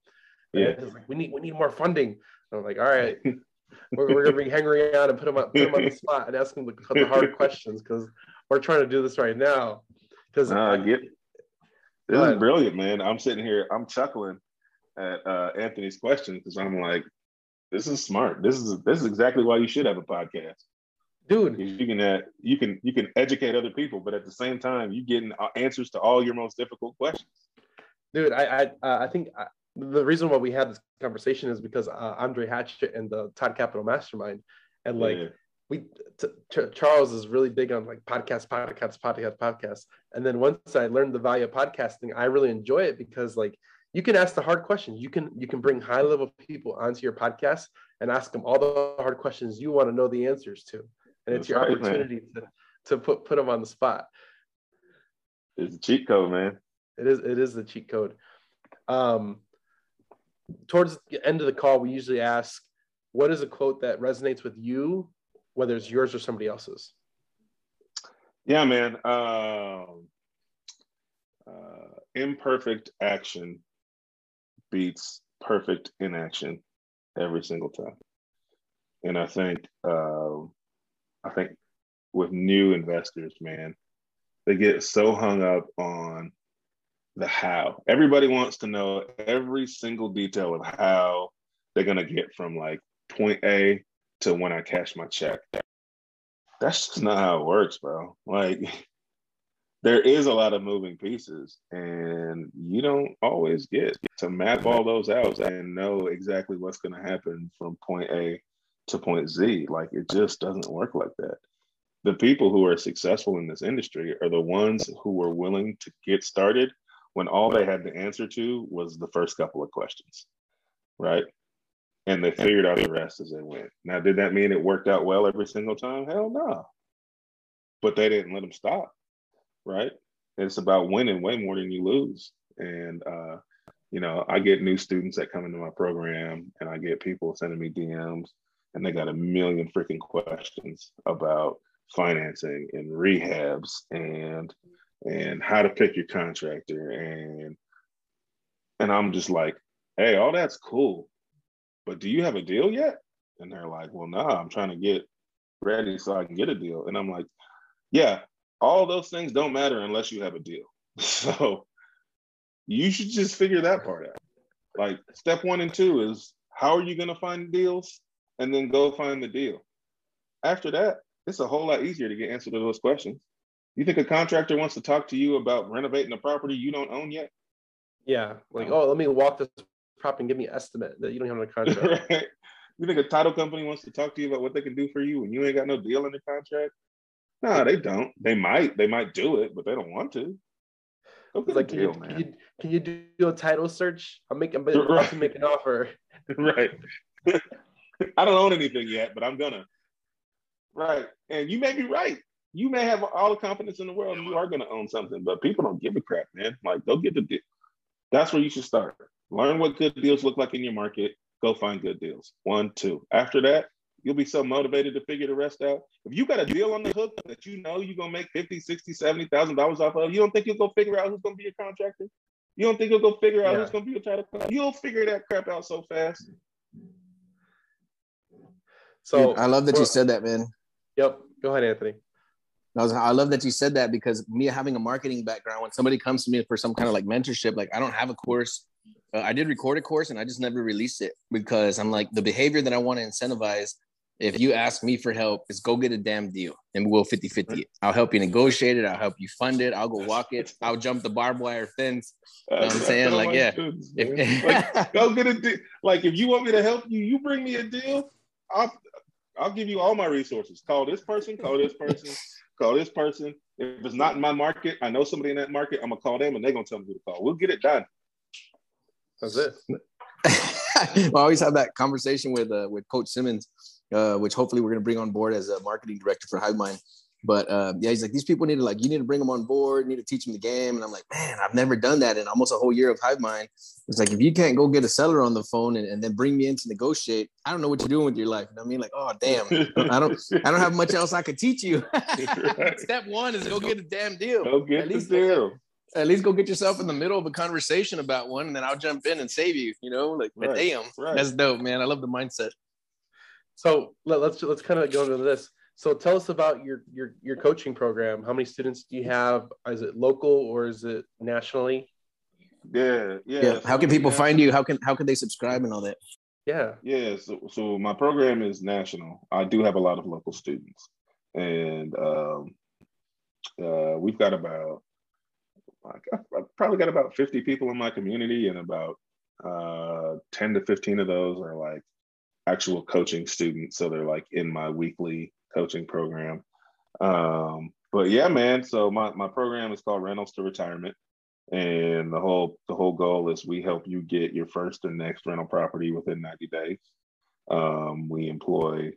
Yeah, like we need we need more funding. And I'm like, all right, we're, we're gonna bring Henry on and put him up put him on the spot and ask him the, the hard questions because we're trying to do this right now. Because uh, get this is brilliant, man. I'm sitting here, I'm chuckling at uh, Anthony's question because I'm like, this is smart. This is this is exactly why you should have a podcast, dude. You can uh, you can you can educate other people, but at the same time, you getting uh, answers to all your most difficult questions. Dude, I I, uh, I think uh, the reason why we had this conversation is because uh, Andre Hatchett and the Todd Capital Mastermind, and like. Yeah. We t- t- Charles is really big on like podcast, podcast, podcast, podcast. And then once I learned the value of podcasting, I really enjoy it because like you can ask the hard questions. You can you can bring high level people onto your podcast and ask them all the hard questions you want to know the answers to, and it's your right, opportunity man. to to put put them on the spot. It's a cheat code, man. It is it is the cheat code. Um, towards the end of the call, we usually ask, "What is a quote that resonates with you, whether it's yours or somebody else's?" Yeah, man. Um, uh, imperfect action beats perfect inaction every single time. And I think uh, I think with new investors, man, they get so hung up on the how. Everybody wants to know every single detail of how they're gonna get from like point A to when I cash my check. That's just not how it works, bro. Like there is a lot of moving pieces and you don't always get to map all those out and know exactly what's going to happen from point a to point z. Like it just doesn't work like that. The people who are successful in this industry are the ones who were willing to get started when all they had to answer to was the first couple of questions right? And they figured out the rest as they went. Now did that mean it worked out well every single time? Hell no. But they didn't let them stop right? It's about winning way more than you lose. And uh, you know, I get new students that come into my program, and I get people sending me DMs, and they got a million freaking questions about financing and rehabs and and how to pick your contractor and and I'm just like, hey, all that's cool, but do you have a deal yet? And they're like, well, no, nah, I'm trying to get ready so I can get a deal. And I'm like, yeah, all those things don't matter unless you have a deal. So you should just figure that part out. Like step one and two is how are you going to find deals and then go find the deal. After that, it's a whole lot easier to get answer to those questions. You think a contractor wants to talk to you about renovating a property you don't own yet? Yeah, like oh, let me walk this property and give me an estimate that you don't have a contract. right? You think a title company wants to talk to you about what they can do for you and you ain't got no deal in the contract? No, they don't. They might. They might do it, but they don't want to. like, deal, can, you, can, you, can you do a title search? I'm making. I'm about right. to make an offer. right. I don't own anything yet, but I'm gonna. Right, and you may be right. You may have all the confidence in the world, and you are gonna own something, but people don't give a crap, man. Like, go get the deal. That's where you should start. Learn what good deals look like in your market. Go find good deals. One, two. After that, You'll be so motivated to figure the rest out. If you got a deal on the hook that you know you're gonna make 50, 60, 70,000 dollars off of, you don't think you'll go figure out who's gonna be your contractor? You don't think you'll go figure out yeah. who's gonna be your title? You'll figure that crap out so fast. So Dude, I love that well, you said that, man. Yep. Go ahead, Anthony. I, was, I love that you said that because me having a marketing background, when somebody comes to me for some kind of like mentorship, like I don't have a course. Uh, I did record a course and I just never released it because I'm like the behavior that I want to incentivize if you ask me for help, is go get a damn deal and we'll 50 50. I'll help you negotiate it. I'll help you fund it. I'll go walk it. I'll jump the barbed wire fence. You know what I'm saying? like, yeah. if, like, go get a deal. Like, if you want me to help you, you bring me a deal. I'll, I'll give you all my resources. Call this person, call this person, call this person. If it's not in my market, I know somebody in that market, I'm going to call them and they're going to tell me who to call. We'll get it done. That's it. I always have that conversation with uh, with Coach Simmons uh, which hopefully we're going to bring on board as a marketing director for Hivemind. But uh, yeah, he's like, these people need to like, you need to bring them on board, need to teach them the game. And I'm like, man, I've never done that in almost a whole year of Hivemind. It's like, if you can't go get a seller on the phone and, and then bring me in to negotiate, I don't know what you're doing with your life. You know what I mean? Like, oh, damn, I don't, I don't have much else I could teach you. Step one is go get a damn deal. Go get at least, the deal. At least go get yourself in the middle of a conversation about one, and then I'll jump in and save you. You know, like, right, damn, right. that's dope, man. I love the mindset. So let, let's let's kind of go into this. So tell us about your your your coaching program. How many students do you have? Is it local or is it nationally? Yeah, yeah. Yeah. so How can people have- find you? How can how can they subscribe and all that? Yeah. Yeah, so, so my program is national. I do have a lot of local students, and um, uh, we've got about like, I've I've probably got about fifty people in my community, and about uh, ten to fifteen of those are like actual coaching students. So they're like in my weekly coaching program. Um, but yeah, man. So my my program is called Rentals to Retirement and the whole the whole goal is we help you get your first and next rental property within 90 days um, we employ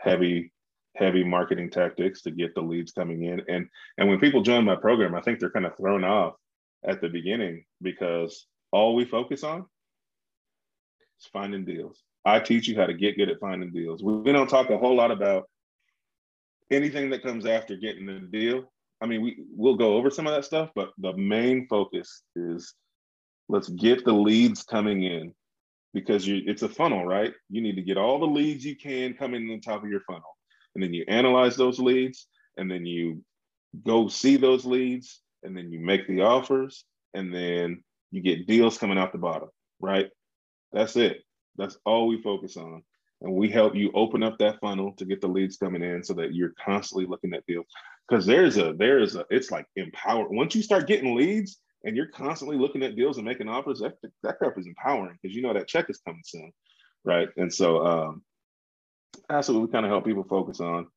heavy heavy marketing tactics to get the leads coming in and and when people join my program i think they're kind of thrown off at the beginning because all we focus on is finding deals i teach you how to get good at finding deals we, don't talk a whole lot about anything that comes after getting the deal I mean, we we'll go over some of that stuff, but the main focus is let's get the leads coming in because you it's a funnel, right? You need to get all the leads you can coming in the top of your funnel, and then you analyze those leads, and then you go see those leads, and then you make the offers, and then you get deals coming out the bottom, right? That's it. That's all we focus on. And we help you open up that funnel to get the leads coming in so that you're constantly looking at deals. Because there's a there's a it's like empower once you start getting leads and you're constantly looking at deals and making offers that that crap is empowering because you know that check is coming soon right? And so um that's what we kind of help people focus on.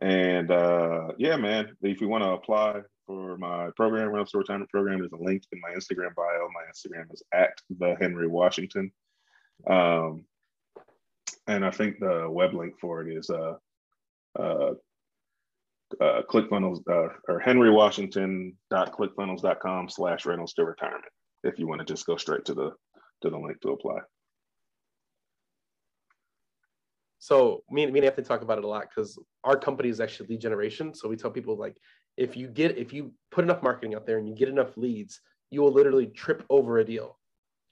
And uh yeah man if you want to apply for my program rental to retirement program there's a link in my instagram bio. My instagram is at the henry washington um and i think the web link for it is uh uh uh, ClickFunnels uh, or henrywashington.clickfunnels.com slash Rentals to retirement if you want to just go straight to the to the link to apply. So me, and- me and Anthony talk about it a lot because our company is actually lead generation. So we tell people like, if you get if you put enough marketing out there and you get enough leads, you will literally trip over a deal.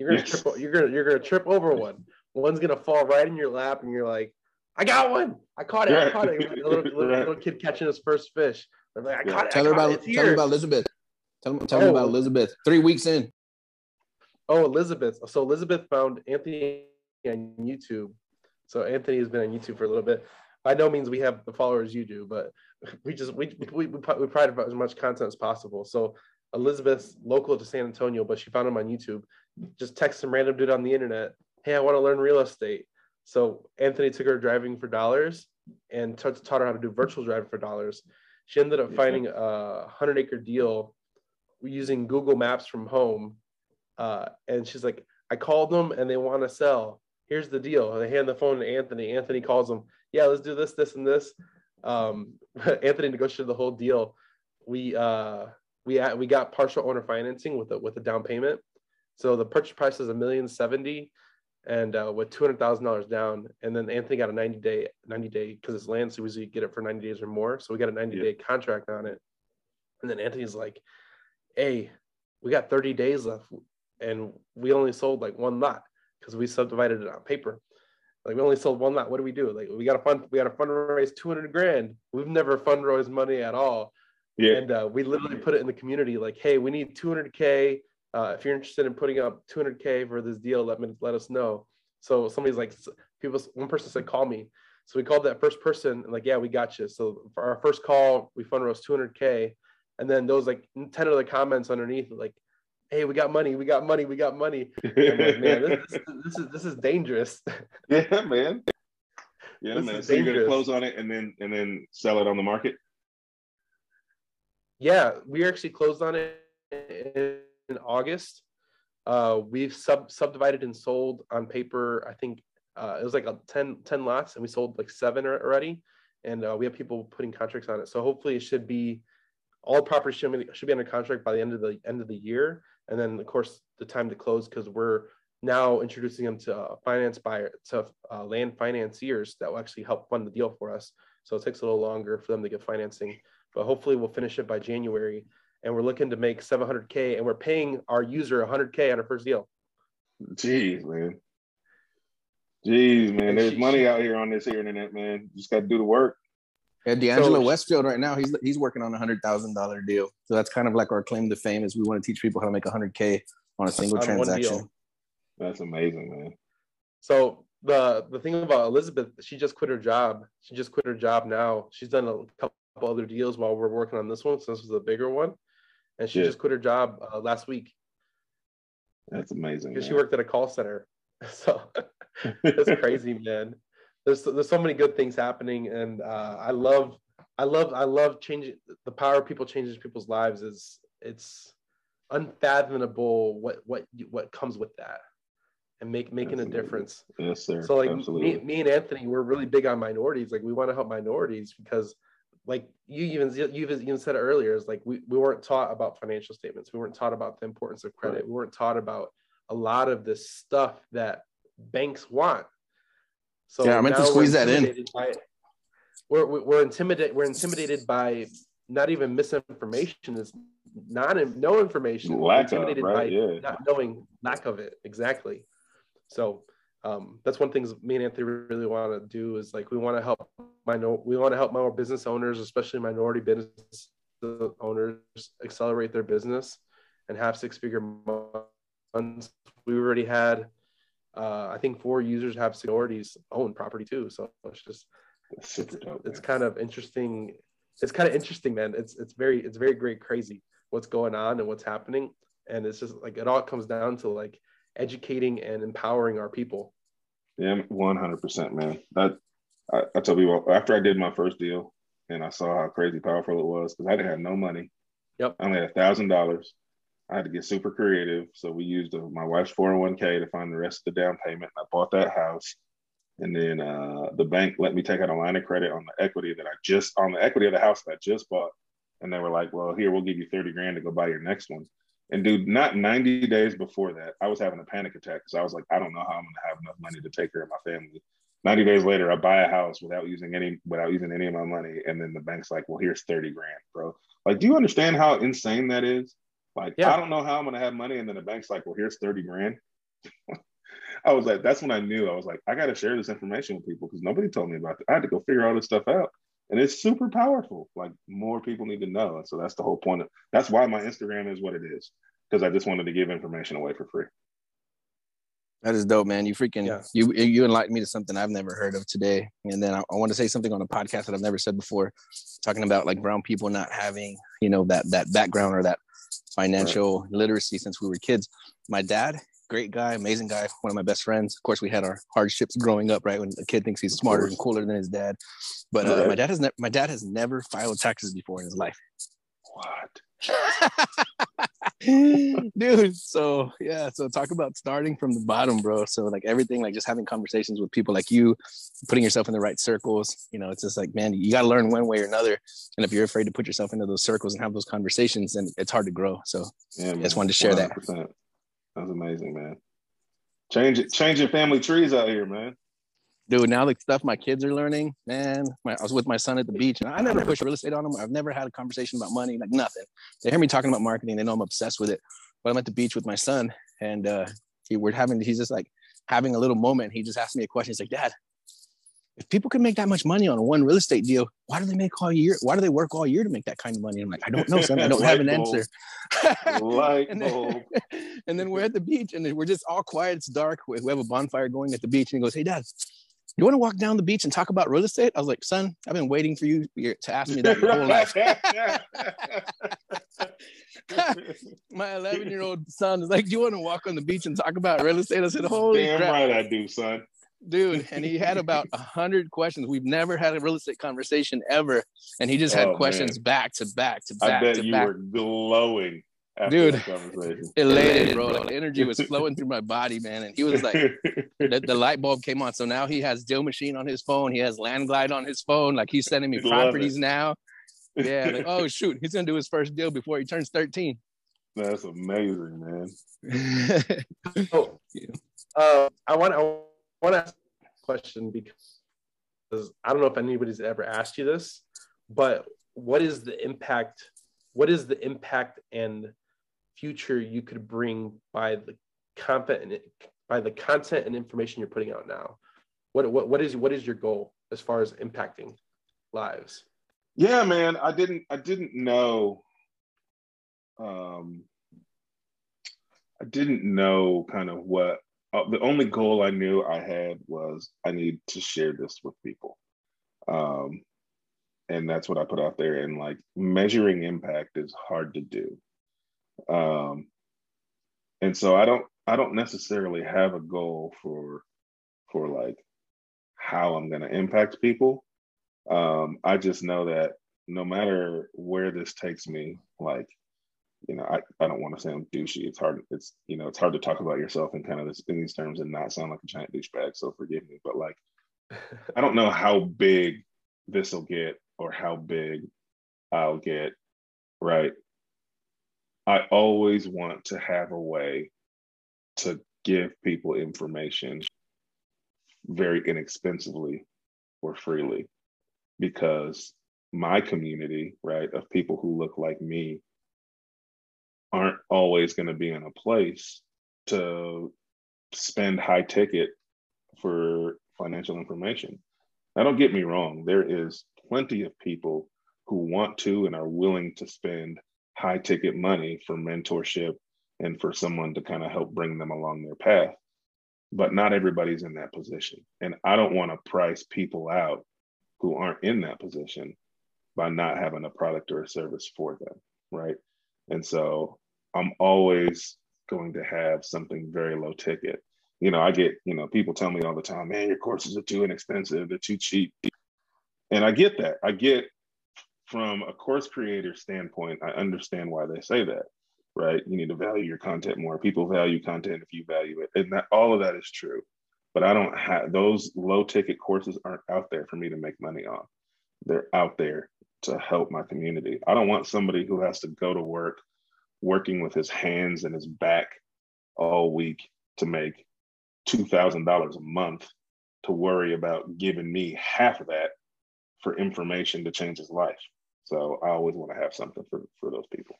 You're gonna Yes. trip. You're gonna you're gonna trip over one. One's gonna fall right in your lap, and you're like, I got one. I caught it. I caught it. A little, little, Right. little kid catching his first fish. They're like, I Yeah. caught it. Tell I her about it. Tell her about Elizabeth. Tell, tell me about Oh. Elizabeth. Three weeks in. Oh, Elizabeth. So Elizabeth found Anthony on YouTube. So Anthony has been on YouTube for a little bit. By no means we have the followers you do, but we just we we we, we pride about as much content as possible. So Elizabeth's local to San Antonio, but she found him on YouTube. Just text some random dude on the internet. Hey, I want to learn real estate. So Anthony took her driving for dollars and ta- taught her how to do virtual driving for dollars. She ended up finding a hundred acre deal using Google Maps from home uh, and she's like, I called them and they want to sell. Here's the deal. They hand the phone to Anthony. Anthony calls them. Yeah, let's do this, this, and this. Um, Anthony negotiated the whole deal. We uh, we we got partial owner financing with a with a down payment. So the purchase price is a million seventy, and uh, with two hundred thousand dollars down. And then Anthony got a ninety day ninety day because it's land, so we usually get it for ninety days or more. So we got a ninety day contract on it. And then Anthony's like, "Hey, we got thirty days left and we only sold like one lot because we subdivided it on paper. Like we only sold one lot. What do we do? Like we got to fund, we got to fundraise 200 grand. We've never fundraised money at all. Yeah. And uh, we literally put it in the community like, hey, we need 200K. Uh, if you're interested in putting up 200K for this deal, let me let us know. So somebody's like, people, one person said, call me. So we called that first person and like, yeah, we got you. So for our first call, we fundraised 200K. And then those like 10 other comments underneath, like, hey, we got money, we got money, we got money. Like, man, this, this, this is this is dangerous. yeah, man. Yeah, This man. So you're gonna close on it and then and then sell it on the market. Yeah, we actually closed on it in, August. Uh, we've sub subdivided and sold on paper. I think uh, it was like a 10, 10 lots, and we sold like seven already. And uh, we have people putting contracts on it. So hopefully, it should be all properties should be, should be under contract by the end of the end of the year. And then, of course, the time to close because we're now introducing them to uh, finance buyer to uh, land financiers that will actually help fund the deal for us. So it takes a little longer for them to get financing, but hopefully we'll finish it by January. And we're looking to make 700k, and we're paying our user 100k on our first deal. Jeez, man. Jeez, man, there's money out here on this here internet, man. You just got to do the work. Yeah, D'Angelo so, Westfield right now, he's he's working on a hundred thousand dollar deal. So that's kind of like our claim to fame is we want to teach people how to make a hundred K on a single transaction. That's amazing, man. So the the thing about Elizabeth, she just quit her job. She just quit her job now. She's done a couple other deals while we're working on this one. So this was a bigger one, and she yeah. just quit her job uh, last week. That's amazing. Because she worked at a call center. So it's crazy, man. There's there's so many good things happening, and uh, I love I love I love changing the power of people changes people's lives. Is it's unfathomable what what what comes with that and make making Absolutely. a difference. Yes, sir. So like me, me and Anthony, we're really big on minorities. Like we want to help minorities because like you even you even said earlier is like we, we weren't taught about financial statements. We weren't taught about the importance of credit. Right. We weren't taught about a lot of this stuff that banks want. So yeah, I meant to squeeze that in. By, we're, we're intimidated. We're intimidated by not even misinformation. Is not no information. Lack of, right? by yeah. not knowing lack of it. Exactly. So um, that's one thing me and Anthony really want to do is like we want to help minor we want to help more business owners, especially minority business owners, accelerate their business and have six figure months. We already had uh, I think four users have minorities own property too. So it's just it's, dope, it's kind of interesting. It's kind of interesting, man. It's it's very it's very great crazy what's going on and what's happening. And it's just like it all comes down to like educating and empowering our people. Yeah, one hundred percent, man. That I, I tell people after I did my first deal and I saw how crazy powerful it was because I didn't have no money. Yep. I only had a thousand dollars. I had to get super creative. So we used uh, my wife's 401k to find the rest of the down payment. I bought that house. And then uh, the bank let me take out a line of credit on the equity that I just, on the equity of the house that I just bought. And they were like, well, here, we'll give you 30 grand to go buy your next one. And dude, not 90 days before that, I was having a panic attack because I was like, I don't know how I'm gonna have enough money to take care of my family. 90 days later, I buy a house without using any without using any of my money. And then the bank's like, well, here's 30 grand, bro. Like, do you understand how insane that is? Like, yeah. I don't know how I'm gonna have money. And then the bank's like, well, here's 30 grand. I was like, that's when I knew I was like, I gotta share this information with people because nobody told me about it. I had to go figure all this stuff out and it's super powerful. Like more people need to know, and so that's the whole point of. That's why my Instagram is what it is because I just wanted to give information away for free. That is dope, man. You freaking yeah. you you enlightened me to something I've never heard of today. And then I, I want to say something on a podcast that I've never said before, talking about like brown people not having you know that that background or that financial right. literacy since we were kids. My dad, great guy, amazing guy, one of my best friends. Of course, we had our hardships growing up, right? When a kid thinks he's smarter and cooler than his dad. But uh, right. my dad has never my dad has never filed taxes before in his life. What? Dude, so yeah, so talk about starting from the bottom, bro. So like everything, like just having conversations with people like you, putting yourself in the right circles. You know, it's just like, man, you got to learn one way or another. And if you're afraid to put yourself into those circles and have those conversations, then it's hard to grow. So yeah, I just wanted to share 100%. that. That's amazing, man. Change it, change your family trees out here, man. Dude, now the stuff my kids are learning, man. My, I was with my son at the beach, and I never push real estate on them. I've never had a conversation about money, like nothing. They hear me talking about marketing, they know I'm obsessed with it. But I'm at the beach with my son, and uh, he, we're having. He's just like having a little moment. He just asked me a question. He's like, "Dad, if people can make that much money on one real estate deal, why do they make all year? Why do they work all year to make that kind of money? I'm like, I don't know, son. I don't have an answer. Light and, then, and then we're at the beach and we're just all quiet. It's dark. We have a bonfire going at the beach. And he goes, Hey, dad, you want to walk down the beach and talk about real estate? I was like, son, I've been waiting for you to ask me that your whole life. My 11 year old son is like, Do you want to walk on the beach and talk about real estate? I said, Holy Damn crap. right I do, son dude and he had about a hundred questions. We've never had a real estate conversation ever and he just had oh, questions man. back to back to back i bet you back. were glowing dude elated bro. Like energy was flowing through my body man and he was like the, the, light bulb came on. So now he has DealMachine on his phone. He has LandGlide on his phone. Like he's sending me properties now. Yeah like oh shoot. He's gonna do his first deal before he turns 13 that's amazing man. Oh, uh, i want to want to ask a question because I don't know if anybody's ever asked you this, but what is the impact? What is the impact and future you could bring by the content by the content and information you're putting out now? what what what is what is your goal as far as impacting lives? Yeah, man, I didn't I didn't know um I didn't know kind of what uh, the only goal I knew I had was I need to share this with people. Um and that's what I put out there and like measuring impact is hard to do. Um and so I don't I don't necessarily have a goal for for like how I'm going to impact people. Um, I just know that no matter where this takes me, like, you know, I, I don't want to sound douchey. It's hard. It's, you know, it's hard to talk about yourself in kind of this, in these terms and not sound like a giant douchebag. So forgive me, but like, I don't know how big this will get or how big I'll get. Right. I always want to have a way to give people information very inexpensively or freely because my community, right, of people who look like me aren't always going to be in a place to spend high ticket for financial information. Now, don't get me wrong, there is plenty of people who want to and are willing to spend high ticket money for mentorship and for someone to kind of help bring them along their path but not everybody's in that position. And I don't want to price people out who aren't in that position by not having a product or a service for them. Right. And so I'm always going to have something very low ticket. You know, I get, you know, people tell me all the time, man, your courses are too inexpensive, they're too cheap. And I get that. I get from a course creator standpoint, I understand why they say that right? You need to value your content more. People value content if you value it. And that all of that is true. But I don't have those low ticket courses aren't out there for me to make money on. They're out there to help my community. I don't want somebody who has to go to work working with his hands and his back all week to make $2,000 a month to worry about giving me half of that for information to change his life. So I always want to have something for, for those people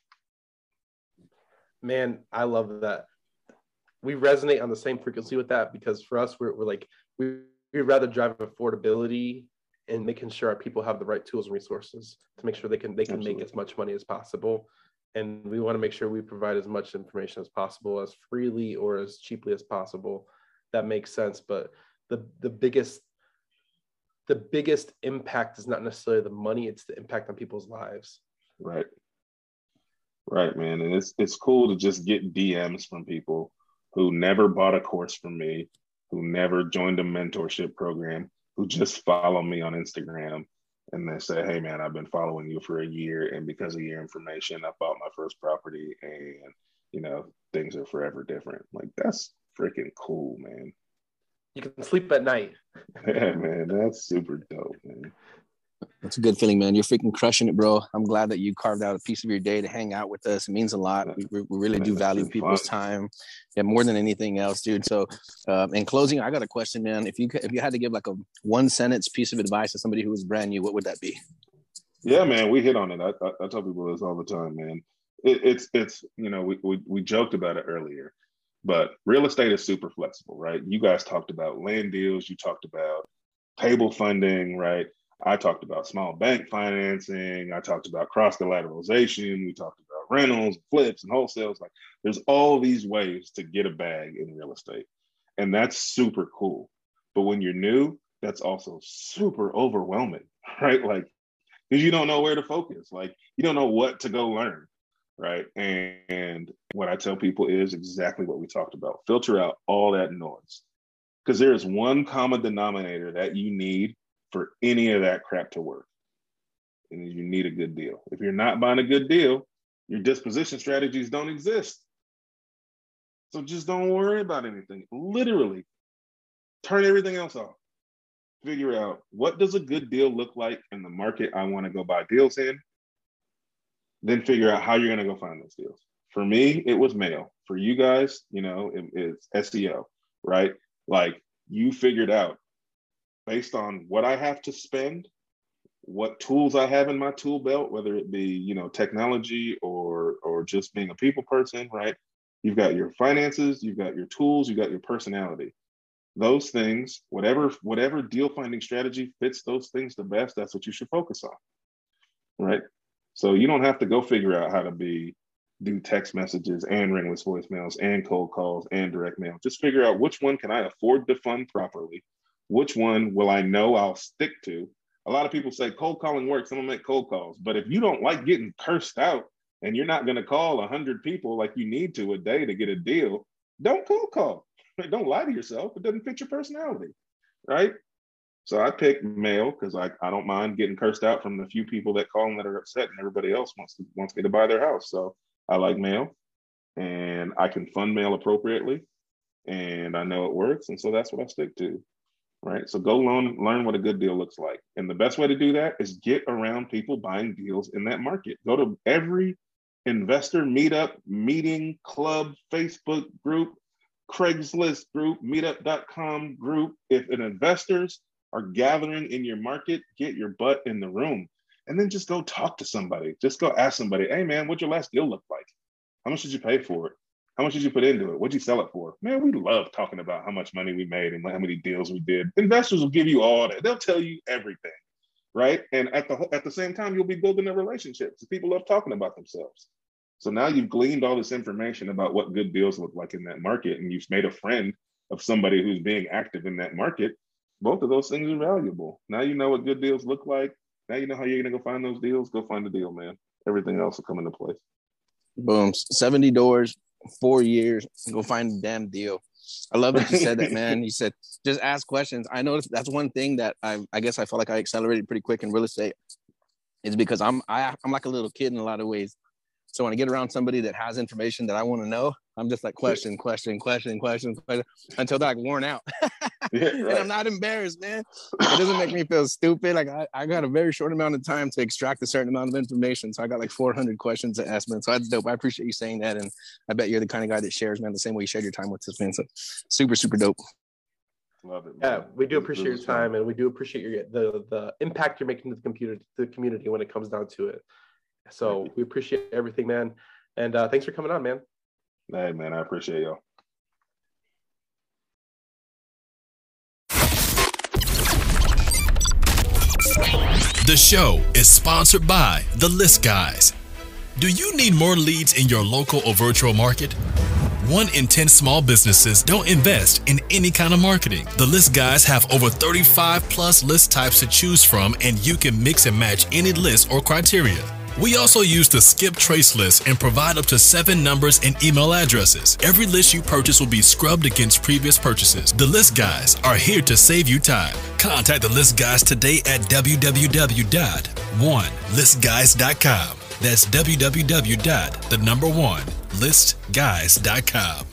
man, I love that. We resonate on the same frequency with that because for us, we're, we're like, we, we'd rather drive affordability and making sure our people have the right tools and resources to make sure they can they can Absolutely. make as much money as possible and we want to make sure we provide as much information as possible as freely or as cheaply as possible that makes sense but the the biggest the biggest impact is not necessarily the money it's the impact on people's lives right Right, man. And it's it's cool to just get DMs from people who never bought a course from me, who never joined a mentorship program, who just follow me on Instagram and they say, Hey man, I've been following you for a year and because of your information, I bought my first property and you know, things are forever different. Like that's freaking cool, man. You can sleep at night. yeah, man, that's super dope, man. It's a good feeling, man. You're freaking crushing it, bro. I'm glad that you carved out a piece of your day to hang out with us. It means a lot. We, we really do value people's time, yeah, more than anything else, dude. So, um, in closing, I got a question, man. If you if you had to give like a one sentence piece of advice to somebody who was brand new, what would that be? Yeah, man, we hit on it. I, I, I tell people this all the time, man. It, it's it's you know we, we we joked about it earlier, but real estate is super flexible, right? You guys talked about land deals. You talked about table funding, right? I talked about small bank financing. I talked about cross collateralization. We talked about rentals, flips, and wholesales. Like there's all these ways to get a bag in real estate. And that's super cool. But when you're new, that's also super overwhelming, right? Like, because you don't know where to focus. Like, you don't know what to go learn, right? And, and what I tell people is exactly what we talked about filter out all that noise. Because there is one common denominator that you need for any of that crap to work. And you need a good deal. If you're not buying a good deal, your disposition strategies don't exist. So just don't worry about anything. Literally, turn everything else off. Figure out what does a good deal look like in the market I want to go buy deals in. Then figure out how you're going to go find those deals. For me, it was mail. For you guys, you know, it, it's SEO, right? Like you figured out based on what I have to spend, what tools I have in my tool belt, whether it be, you know, technology or or just being a people person, right? You've got your finances, you've got your tools, you've got your personality. those things, whatever whatever deal finding strategy fits those things the best, that's what you should focus on. Right? So you don't have to go figure out how to be do text messages and ringless voicemails and cold calls and direct mail. Just figure out which one can I afford to fund properly? Which one will I know I'll stick to? A lot of people say cold calling works. I'm gonna make cold calls. But if you don't like getting cursed out and you're not gonna call 100 people like you need to a day to get a deal, don't cold call. Don't lie to yourself. It doesn't fit your personality, right? So I pick mail because I, I don't mind getting cursed out from the few people that call and that are upset, and everybody else wants to wants me to buy their house. So I like mail, and I can fund mail appropriately, and I know it works, and so that's what I stick to. Right. So go learn learn what a good deal looks like, and the best way to do that is get around people buying deals in that market. Go to every investor meetup, meeting, club, Facebook group, Craigslist group, meetup.com group. If an investors are gathering in your market, get your butt in the room and then just go talk to somebody. Just go ask somebody, hey man, what'd your last deal look like? How much did you pay for it? How much did you put into it? What'd you sell it for? Man, we love talking about how much money we made and how many deals we did. Investors will give you all that. They'll tell you everything, right? And at the at the same time, you'll be building a relationship. So people love talking about themselves. So now you've gleaned all this information about what good deals look like in that market, and you've made a friend of somebody who's being active in that market. Both of those things are valuable. Now you know what good deals look like. Now you know how you're gonna go find those deals. Go find the deal, man. Everything else will come into place. Boom. 70 doors, four years. And go find a damn deal. I love that you said that, man. You said just ask questions. I know that's one thing that I I guess I felt like I accelerated pretty quick in real estate. Is because I'm I, I'm like a little kid in a lot of ways. So when I get around somebody that has information that I want to know, I'm just like question, question, question, question, question until they're like worn out. yeah, right. And I'm not embarrassed, man. It doesn't make me feel stupid. Like I, I got a very short amount of time to extract a certain amount of information. So I got like 400 questions to ask, man. So that's dope. I appreciate you saying that. And I bet you're the kind of guy that shares, man, the same way you shared your time with us, man. So super, super dope. Love it. Man. Yeah, we do appreciate your time, and we do appreciate your the the impact you're making to the computer to the community when it comes down to it. So we appreciate everything, man. And uh, thanks for coming on, man. Hey, man, I appreciate y'all. The show is sponsored by The List Guys. Do you need more leads in your local or virtual market? One in 10 small businesses don't invest in any kind of marketing. The List Guys have over 35 plus list types to choose from, and you can mix and match any list or criteria. We also use the skip trace list and provide up to seven numbers and email addresses. Every list you purchase will be scrubbed against previous purchases. The list guys are here to save you time. Contact the list guys today at www.1listguys.com. That's www.thenumber1listguys.com.